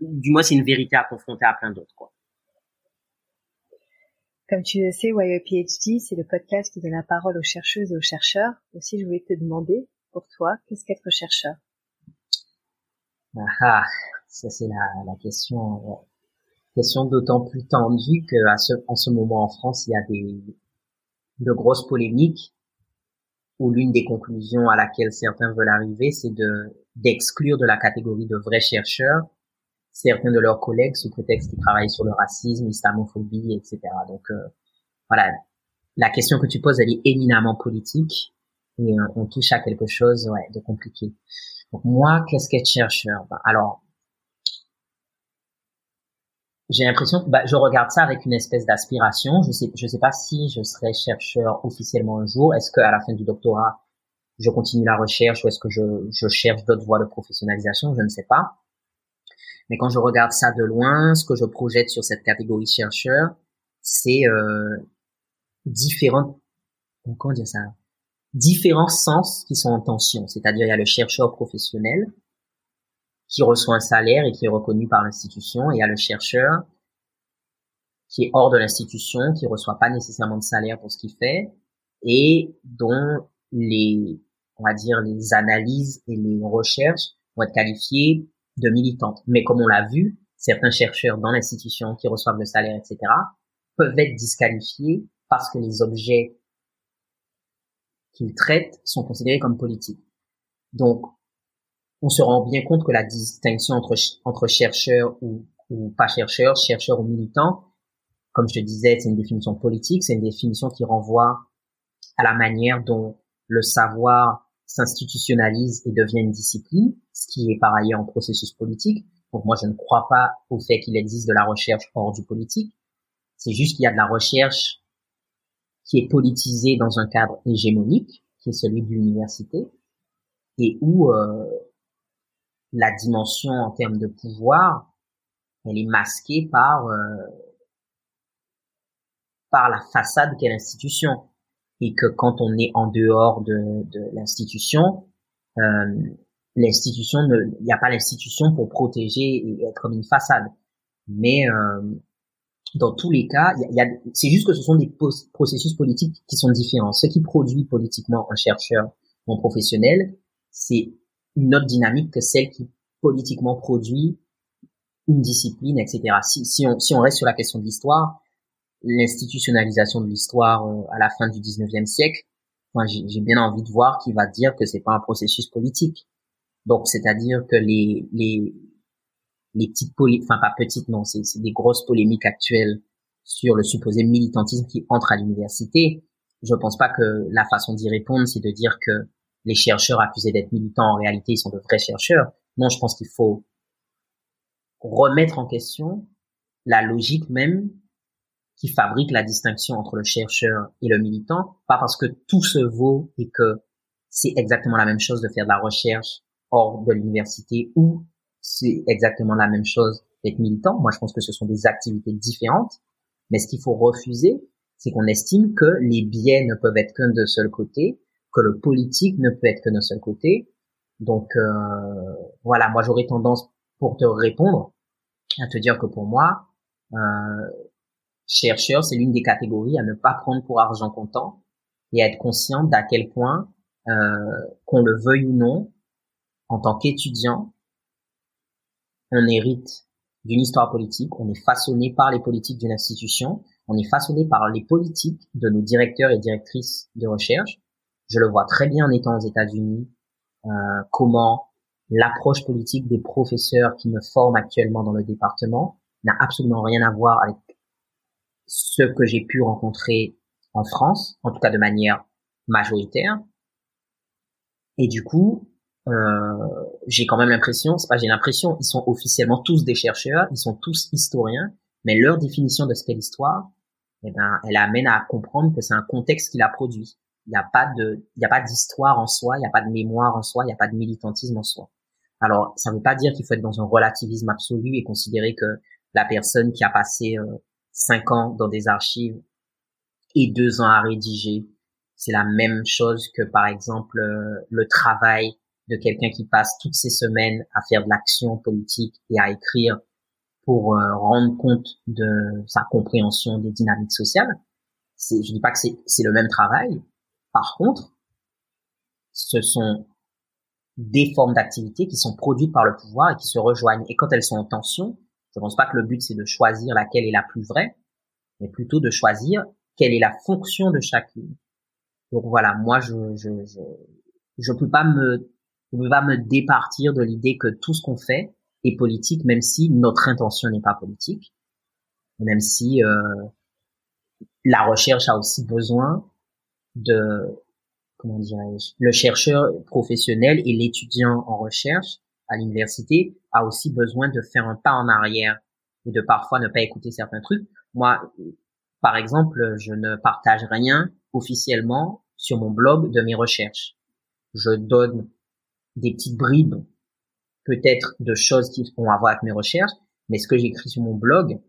du moins, c'est une vérité à confronter à plein d'autres, quoi. Comme tu le sais, PhD, c'est le podcast qui donne la parole aux chercheuses et aux chercheurs. Aussi, je voulais te demander, pour toi, qu'est-ce qu'être chercheur? Ah, ah, ça c'est la, la question, question d'autant plus tendue que à ce, en ce moment en France, il y a des de grosses polémiques où l'une des conclusions à laquelle certains veulent arriver, c'est de d'exclure de la catégorie de vrais chercheurs certains de leurs collègues sous prétexte qu'ils travaillent sur le racisme, l'islamophobie, etc. Donc euh, voilà, la question que tu poses, elle est éminemment politique et euh, on touche à quelque chose ouais, de compliqué. Donc moi, qu'est-ce qu'être chercheur? Ben, Alors, j'ai l'impression que bah, je regarde ça avec une espèce d'aspiration. Je sais, je sais pas si je serai chercheur officiellement un jour. Est-ce qu'à la fin du doctorat, je continue la recherche ou est-ce que je, je cherche d'autres voies de professionnalisation? Je ne sais pas. Mais quand je regarde ça de loin, ce que je projette sur cette catégorie chercheur, c'est euh, différents, comment dire ça, différents sens qui sont en tension. C'est-à-dire il y a le chercheur professionnel qui reçoit un salaire et qui est reconnu par l'institution, et il y a le chercheur qui est hors de l'institution, qui reçoit pas nécessairement de salaire pour ce qu'il fait, et dont les, on va dire, les analyses et les recherches vont être qualifiées de militantes. Mais comme on l'a vu, certains chercheurs dans l'institution qui reçoivent le salaire, etc., peuvent être disqualifiés parce que les objets qu'ils traitent sont considérés comme politiques. Donc, on se rend bien compte que la distinction entre, entre chercheurs ou, pas chercheurs, chercheurs ou militants, comme je te disais, c'est une définition politique, c'est une définition qui renvoie à la manière dont le savoir s'institutionnalise et devient une discipline, ce qui est par ailleurs un processus politique. Donc moi, je ne crois pas au fait qu'il existe de la recherche hors du politique. C'est juste qu'il y a de la recherche qui est politisée dans un cadre hégémonique, qui est celui de l'université, et où euh, la dimension en termes de pouvoir, elle est masquée par euh, par la façade qu'est l'institution et que quand on est en dehors de, de l'institution, euh, l'institution il n'y a pas l'institution pour protéger et être comme une façade. Mais euh, dans tous les cas, y a, c'est juste que ce sont des processus politiques qui sont différents. Ce qui produit politiquement un chercheur un professionnel, c'est une autre dynamique que celle qui politiquement produit une discipline, etc. Si, si, on, si on reste sur la question de l'histoire, l'institutionnalisation de l'histoire euh, à la fin du 19e siècle, moi j'ai bien envie de voir qui va dire que c'est pas un processus politique. Donc c'est-à-dire que les les les petites polémiques, enfin pas petites non, c'est des grosses polémiques actuelles sur le supposé militantisme qui entre à l'université. Je pense pas que la façon d'y répondre c'est de dire que les chercheurs accusés d'être militants en réalité ils sont de vrais chercheurs. Non, je pense qu'il faut remettre en question la logique même qui fabrique la distinction entre le chercheur et le militant, pas parce que tout se vaut et que c'est exactement la même chose de faire de la recherche hors de l'université ou c'est exactement la même chose d'être militant. Moi, je pense que ce sont des activités différentes, mais ce qu'il faut refuser, c'est qu'on estime que les biais ne peuvent être qu'un de seul côté, que le politique ne peut être que d'un seul côté. Donc euh, voilà, moi j'aurais tendance pour te répondre à te dire que pour moi, euh, chercheur, c'est l'une des catégories à ne pas prendre pour argent comptant et à être conscient d'à quel point, euh, qu'on le veuille ou non, en tant qu'étudiant, on hérite d'une histoire politique, on est façonné par les politiques d'une institution, on est façonné par les politiques de nos directeurs et directrices de recherche. Je le vois très bien en étant aux États-Unis, euh, comment l'approche politique des professeurs qui me forment actuellement dans le département n'a absolument rien à voir avec ce que j'ai pu rencontrer en France, en tout cas de manière majoritaire. Et du coup, euh, j'ai quand même l'impression, c'est pas j'ai l'impression, ils sont officiellement tous des chercheurs, ils sont tous historiens, mais leur définition de ce qu'est l'histoire, eh ben, elle amène à comprendre que c'est un contexte qui l'a produit. Il n'y a pas de, il n'y a pas d'histoire en soi, il n'y a pas de mémoire en soi, il n'y a pas de militantisme en soi. Alors, ça ne veut pas dire qu'il faut être dans un relativisme absolu et considérer que la personne qui a passé euh, cinq ans dans des archives et deux ans à rédiger, c'est la même chose que par exemple euh, le travail de quelqu'un qui passe toutes ses semaines à faire de l'action politique et à écrire pour euh, rendre compte de sa compréhension des dynamiques sociales. Je dis pas que c'est le même travail. Par contre, ce sont des formes d'activité qui sont produites par le pouvoir et qui se rejoignent. Et quand elles sont en tension, je pense pas que le but c'est de choisir laquelle est la plus vraie, mais plutôt de choisir quelle est la fonction de chacune. Donc voilà, moi je je je, je peux pas me je peux me départir de l'idée que tout ce qu'on fait est politique, même si notre intention n'est pas politique, même si euh, la recherche a aussi besoin de comment dirais-je, le chercheur professionnel et l'étudiant en recherche à l'université a aussi besoin de faire un pas en arrière et de parfois ne pas écouter certains trucs. Moi, par exemple, je ne partage rien officiellement sur mon blog de mes recherches. Je donne des petites bribes, peut-être de choses qui ont à voir avec mes recherches, mais ce que j'écris sur mon blog,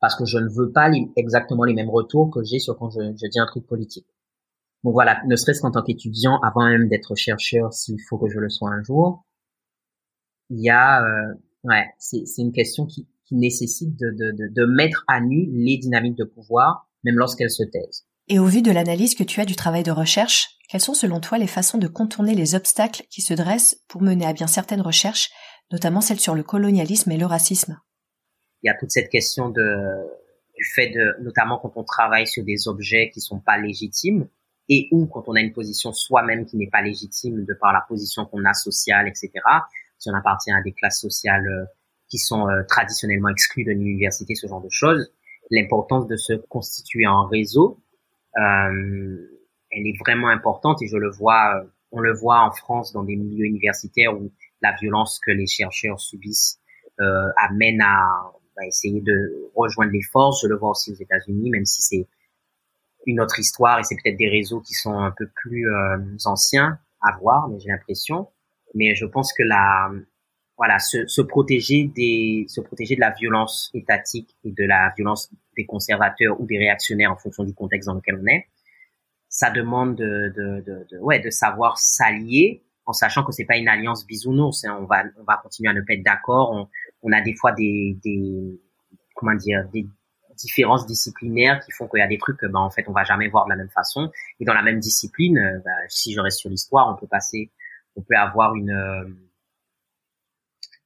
parce que je ne veux pas exactement les mêmes retours que j'ai sur quand je, dis un truc politique. Donc voilà, ne serait-ce qu'en tant qu'étudiant, avant même d'être chercheur, s'il faut que je le sois un jour, il y a, euh, ouais, c'est une question qui, nécessite de mettre à nu les dynamiques de pouvoir, même lorsqu'elles se taisent. Et au vu de l'analyse que tu as du travail de recherche, quelles sont selon toi les façons de contourner les obstacles qui se dressent pour mener à bien certaines recherches, notamment celles sur le colonialisme et le racisme? Il y a toute cette question de, du fait de, notamment quand on travaille sur des objets qui sont pas légitimes, et ou quand on a une position soi-même qui n'est pas légitime de par la position qu'on a sociale, etc. Si on appartient à des classes sociales euh, qui sont euh, traditionnellement exclues de l'université, ce genre de choses, l'importance de se constituer en réseau, euh, elle est vraiment importante et je le vois, on le voit en France dans des milieux universitaires où la violence que les chercheurs subissent amène à bah, essayer de rejoindre les forces. Je le vois aussi aux États-Unis, même si c'est une autre histoire et c'est peut-être des réseaux qui sont un peu plus euh, anciens à voir, mais j'ai l'impression. Mais je pense que la, voilà, se, se, protéger des, se protéger de la violence étatique et de la violence des conservateurs ou des réactionnaires en fonction du contexte dans lequel on est, ça demande de, de, de, de ouais, de savoir s'allier en sachant que c'est pas une alliance bisounours. Hein. On va, on va continuer à ne pas être d'accord. On, on a des fois des, des, comment dire, des différences disciplinaires qui font qu'il y a des trucs que ben en fait on va jamais voir de la même façon. Et dans la même discipline ben, si je reste sur l'histoire on peut passer on peut avoir une euh,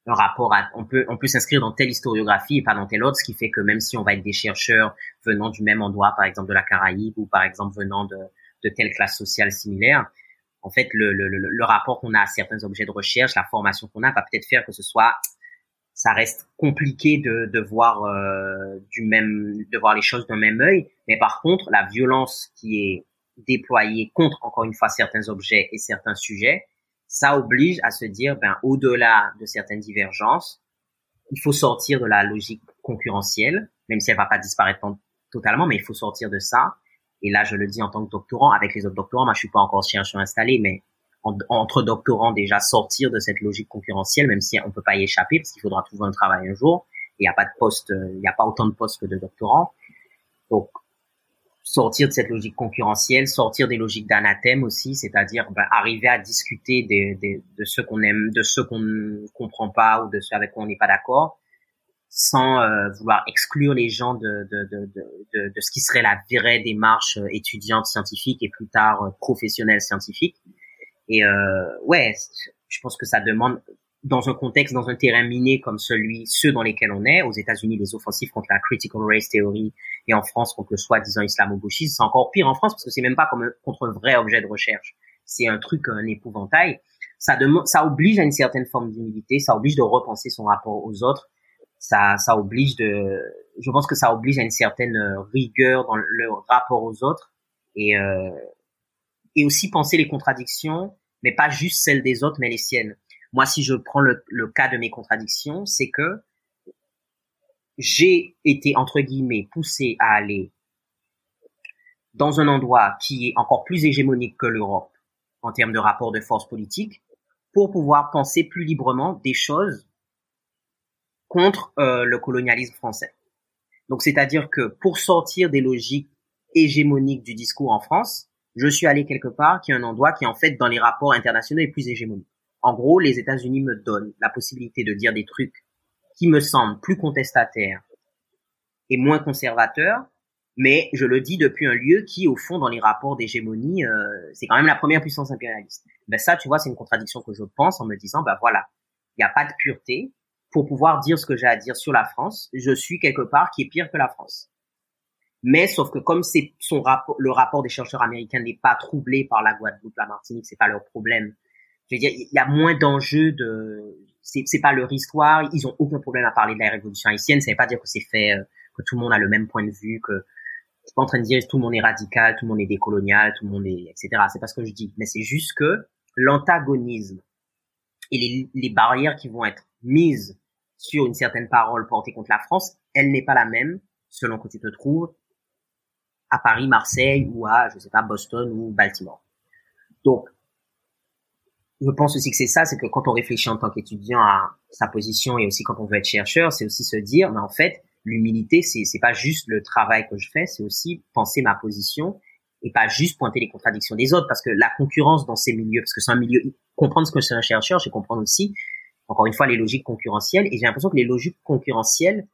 un rapport à on peut on peut s'inscrire dans telle historiographie et pas dans telle autre ce qui fait que même si on va être des chercheurs venant du même endroit par exemple de la Caraïbe ou par exemple venant de de telle classe sociale similaire en fait le, le, le, le rapport qu'on a à certains objets de recherche la formation qu'on a va peut-être faire que ce soit ça reste compliqué de, de voir euh, du même, de voir les choses d'un même œil. Mais par contre, la violence qui est déployée contre encore une fois certains objets et certains sujets, ça oblige à se dire, ben au-delà de certaines divergences, il faut sortir de la logique concurrentielle, même si elle va pas disparaître totalement, mais il faut sortir de ça. Et là, je le dis en tant que doctorant, avec les autres doctorants, moi je suis pas encore chercheur installé, mais entre doctorants déjà sortir de cette logique concurrentielle, même si on peut pas y échapper parce qu'il faudra trouver un travail un jour. Il n'y a pas de poste, euh, il n'y a pas autant de postes que de doctorants. Donc sortir de cette logique concurrentielle, sortir des logiques d'anathème aussi, c'est-à-dire ben, arriver à discuter de, de, de ce qu'on aime, de ce qu'on ne comprend pas ou de ce avec quoi on n'est pas d'accord, sans euh, vouloir exclure les gens de, de, de, de, ce qui serait la vraie démarche euh, étudiante scientifique et plus tard professionnelle scientifique. Et euh, ouais, je pense que ça demande dans un contexte, dans un terrain miné comme celui, ceux dans lesquels on est, aux États-Unis, les offensives contre la critical race theory et en France contre le soi-disant islamo-gauchisme, c'est encore pire en France parce que c'est même pas comme contre un vrai objet de recherche. C'est un truc, un épouvantail. Ça demande, ça oblige à une certaine forme d'humilité, ça oblige de repenser son rapport aux autres. Ça, ça oblige de, je pense que ça oblige à une certaine rigueur dans le rapport aux autres et euh, et aussi penser les contradictions, mais pas juste celles des autres, mais les siennes. Moi, si je prends le, cas de mes contradictions, c'est que j'ai été, entre guillemets, poussé à aller dans un endroit qui est encore plus hégémonique que l'Europe en termes de rapport de force politique, pour pouvoir penser plus librement des choses contre euh, le colonialisme français. Donc c'est-à-dire que pour sortir des logiques hégémoniques du discours en France, je suis allé quelque part qui est un endroit qui en fait dans les rapports internationaux est plus hégémonique. En gros, les États-Unis me donnent la possibilité de dire des trucs qui me semblent plus contestataires et moins conservateurs, mais je le dis depuis un lieu qui, au fond, dans les rapports d'hégémonie, euh, c'est quand même la première puissance impérialiste. Ben ça, tu vois, c'est une contradiction que je pense en me disant, ben voilà, il n'y a pas de pureté. Pour pouvoir dire ce que j'ai à dire sur la France, je suis quelque part qui est pire que la France. Mais sauf que comme c'est son rapport, le rapport des chercheurs américains n'est pas troublé par la Guadeloupe, la Martinique, c'est pas leur problème. Je veux dire, il y a moins d'enjeux de, c'est, pas leur histoire. Ils ont aucun problème à parler de la révolution haïtienne. Ça veut pas dire que c'est fait, euh, que tout le monde a le même point de vue, que suis pas en train de dire tout le monde est radical, tout le monde est décolonial, tout le monde est, etc. C'est pas ce que je dis. Mais c'est juste que l'antagonisme et les barrières qui vont être mises sur une certaine parole portée contre la France, elle n'est pas la même selon que tu te trouves à Paris, Marseille ou à, je sais pas, Boston ou Baltimore. Donc, je pense aussi que c'est ça, c'est que quand on réfléchit en tant qu'étudiant à sa position et aussi quand on veut être chercheur, c'est aussi se dire, mais en fait, l'humilité, c'est c'est pas juste le travail que je fais, c'est aussi penser ma position et pas juste pointer les contradictions des autres, parce que la concurrence dans ces milieux, parce que c'est un milieu, comprendre ce que c'est un chercheur, c'est comprendre aussi, encore une fois, les logiques concurrentielles, et j'ai l'impression que les logiques concurrentielles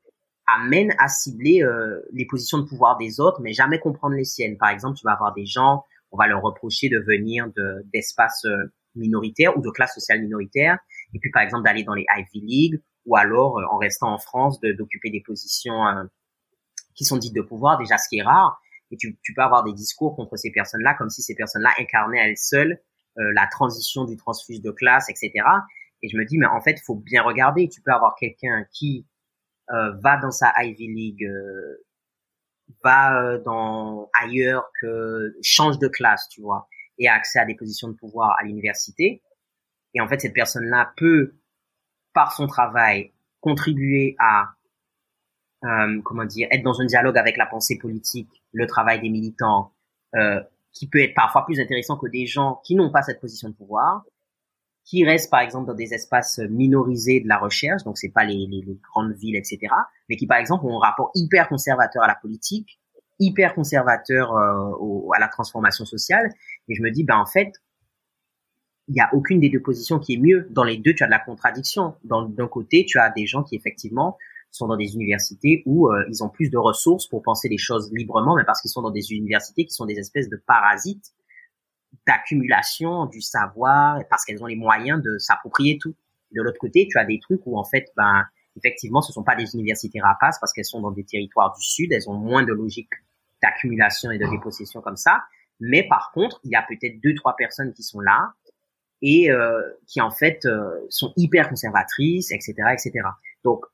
amènent à cibler euh, les positions de pouvoir des autres, mais jamais comprendre les siennes. Par exemple, tu vas avoir des gens, on va leur reprocher de venir de d'espaces euh, minoritaires ou de classes sociales minoritaires, et puis par exemple d'aller dans les Ivy League ou alors euh, en restant en France d'occuper des positions euh, qui sont dites de pouvoir, déjà ce qui est rare. Et tu, tu peux avoir des discours contre ces personnes-là comme si ces personnes-là incarnaient elles seules euh, la transition du transfuge de classe, etc. Et je me dis, mais en fait, il faut bien regarder. Tu peux avoir quelqu'un qui va dans sa Ivy League, va dans ailleurs que change de classe, tu vois, et a accès à des positions de pouvoir à l'université. Et en fait, cette personne-là peut par son travail, contribuer à, euh, comment dire, être dans un dialogue avec la pensée politique, le travail des militants, euh, qui peut être parfois plus intéressant que des gens qui n'ont pas cette position de pouvoir, qui restent par exemple dans des espaces minorisés de la recherche, donc c'est pas les, les, les, grandes villes, etc., mais qui par exemple ont un rapport hyper conservateur à la politique, hyper conservateur euh, au, à la transformation sociale, et je me dis, ben en fait, il y a aucune des deux positions qui est mieux. Dans les deux, tu as de la contradiction. D'un côté, tu as des gens qui effectivement sont dans des universités où euh, ils ont plus de ressources pour penser les choses librement, mais parce qu'ils sont dans des universités qui sont des espèces de parasites d'accumulation du savoir, parce qu'elles ont les moyens de s'approprier tout. De l'autre côté, tu as des trucs où en fait, ben effectivement, ce sont pas des universités rapaces parce qu'elles sont dans des territoires du sud, elles ont moins de logique d'accumulation et de dépossession comme ça. Mais par contre, il y a peut-être deux, trois personnes qui sont là et euh, qui en fait euh, sont hyper conservatrices, etc., etc. Donc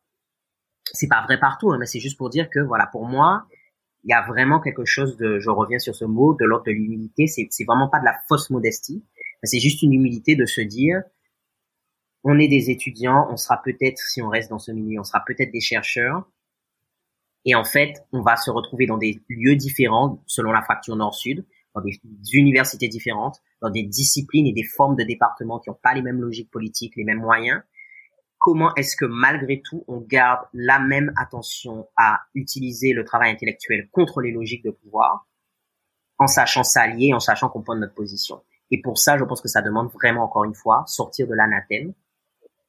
c'est pas vrai partout, hein, mais c'est juste pour dire que voilà, pour moi, il y a vraiment quelque chose de, je reviens sur ce mot, de l'ordre de l'humilité. C'est c'est vraiment pas de la fausse modestie, c'est juste une humilité de se dire, on est des étudiants, on sera peut-être, si on reste dans ce milieu, on sera peut-être des chercheurs. Et en fait, on va se retrouver dans des lieux différents selon la fracture nord-sud dans des universités différentes, dans des disciplines et des formes de départements qui n'ont pas les mêmes logiques politiques, les mêmes moyens. Comment est-ce que malgré tout, on garde la même attention à utiliser le travail intellectuel contre les logiques de pouvoir, en sachant s'allier, en sachant comprendre notre position. Et pour ça, je pense que ça demande vraiment, encore une fois, sortir de l'anathème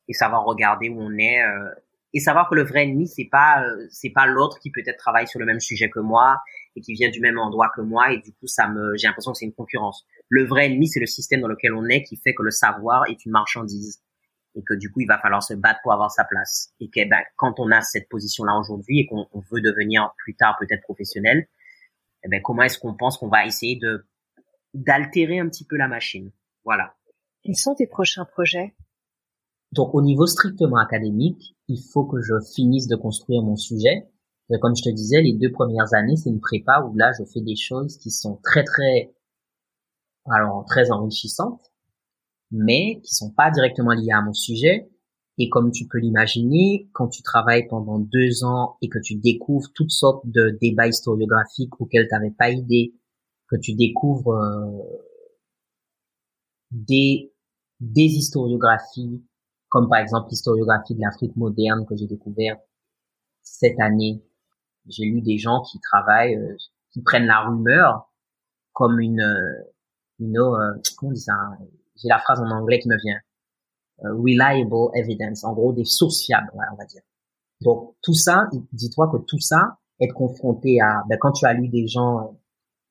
et savoir regarder où on est euh, et savoir que le vrai ennemi c'est pas euh, c'est pas l'autre qui peut-être travaille sur le même sujet que moi et qui vient du même endroit que moi et du coup ça me j'ai l'impression que c'est une concurrence. Le vrai ennemi c'est le système dans lequel on est qui fait que le savoir est une marchandise et que du coup il va falloir se battre pour avoir sa place et que ben, quand on a cette position là aujourd'hui et qu'on veut devenir plus tard peut-être professionnel, eh ben comment est-ce qu'on pense qu'on va essayer de d'altérer un petit peu la machine? Voilà. Quels sont tes prochains projets? Donc au niveau strictement académique, il faut que je finisse de construire mon sujet. comme je te disais, les deux premières années, c'est une prépa où là, je fais des choses qui sont très très, alors très enrichissantes, mais qui sont pas directement liées à mon sujet. Et comme tu peux l'imaginer, quand tu travailles pendant deux ans et que tu découvres toutes sortes de débats historiographiques auxquels tu n'avais pas idée, que tu découvres euh, des des historiographies, comme par exemple l'historiographie de l'Afrique moderne que j'ai découverte cette année. J'ai lu des gens qui travaillent, euh, qui prennent la rumeur comme une, euh, une euh, comment on dit ça? J'ai la phrase en anglais qui me vient. reliable evidence, en gros des sources fiables, on va dire. Donc tout ça, dis-toi que tout ça, être confronté à, ben, quand tu as lu des gens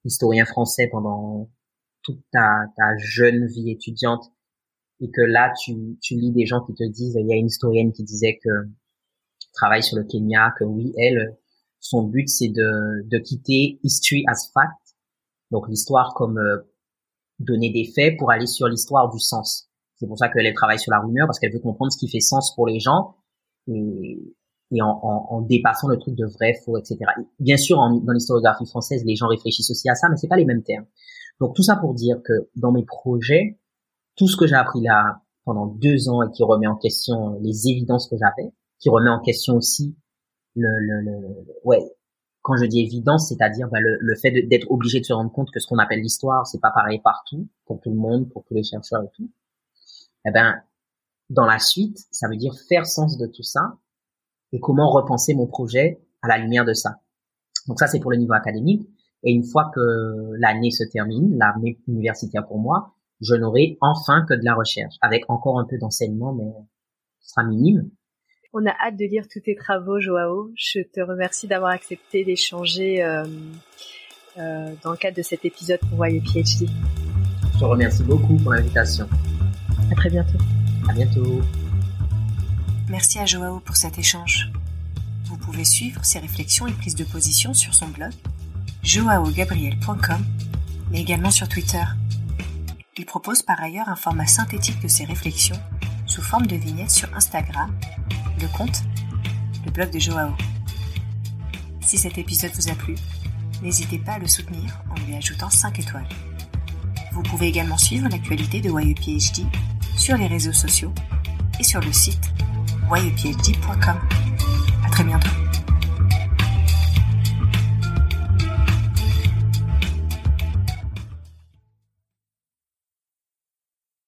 historiens français pendant toute ta, ta jeune vie étudiante et que là tu, tu lis des gens qui te disent il y a une historienne qui disait que travaille sur le Kenya que oui elle son but c'est de, de quitter history as fact donc l'histoire comme euh, donner des faits pour aller sur l'histoire du sens c'est pour ça qu'elle travaille sur la rumeur parce qu'elle veut comprendre ce qui fait sens pour les gens et, et en, en, en, dépassant le truc de vrai, faux, etc. Bien sûr, en, dans l'historiographie française, les gens réfléchissent aussi à ça, mais c'est pas les mêmes termes. Donc tout ça pour dire que dans mes projets, tout ce que j'ai appris là pendant deux ans et qui remet en question les évidences que j'avais, qui remet en question aussi le, le, le, ouais, quand je dis évidence, c'est-à-dire bah, le, fait d'être obligé de se rendre compte que ce qu'on appelle l'histoire, c'est pas pareil partout, pour tout le monde, pour tous les chercheurs et tout. Eh ben, dans la suite, ça veut dire faire sens de tout ça et comment repenser mon projet à la lumière de ça. Donc ça, c'est pour le niveau académique. Et une fois que l'année se termine, l'année universitaire pour moi, je n'aurai enfin que de la recherche, avec encore un peu d'enseignement, mais ce sera minime. On a hâte de lire tous tes travaux, Joao. Je te remercie d'avoir accepté d'échanger euh, euh, dans le cadre de cet épisode pour Voyer PhD. Je te remercie beaucoup pour l'invitation. À très bientôt. À bientôt. Merci à Joao pour cet échange. Vous pouvez suivre ses réflexions et prises de position sur son blog joaogabriel.com, mais également sur Twitter. Il propose par ailleurs un format synthétique de ses réflexions sous forme de vignettes sur Instagram, le compte, le blog de Joao. Si cet épisode vous a plu, n'hésitez pas à le soutenir en lui ajoutant 5 étoiles. Vous pouvez également suivre l'actualité de YUPHD sur les réseaux sociaux et sur le site yphd.com. À très bientôt.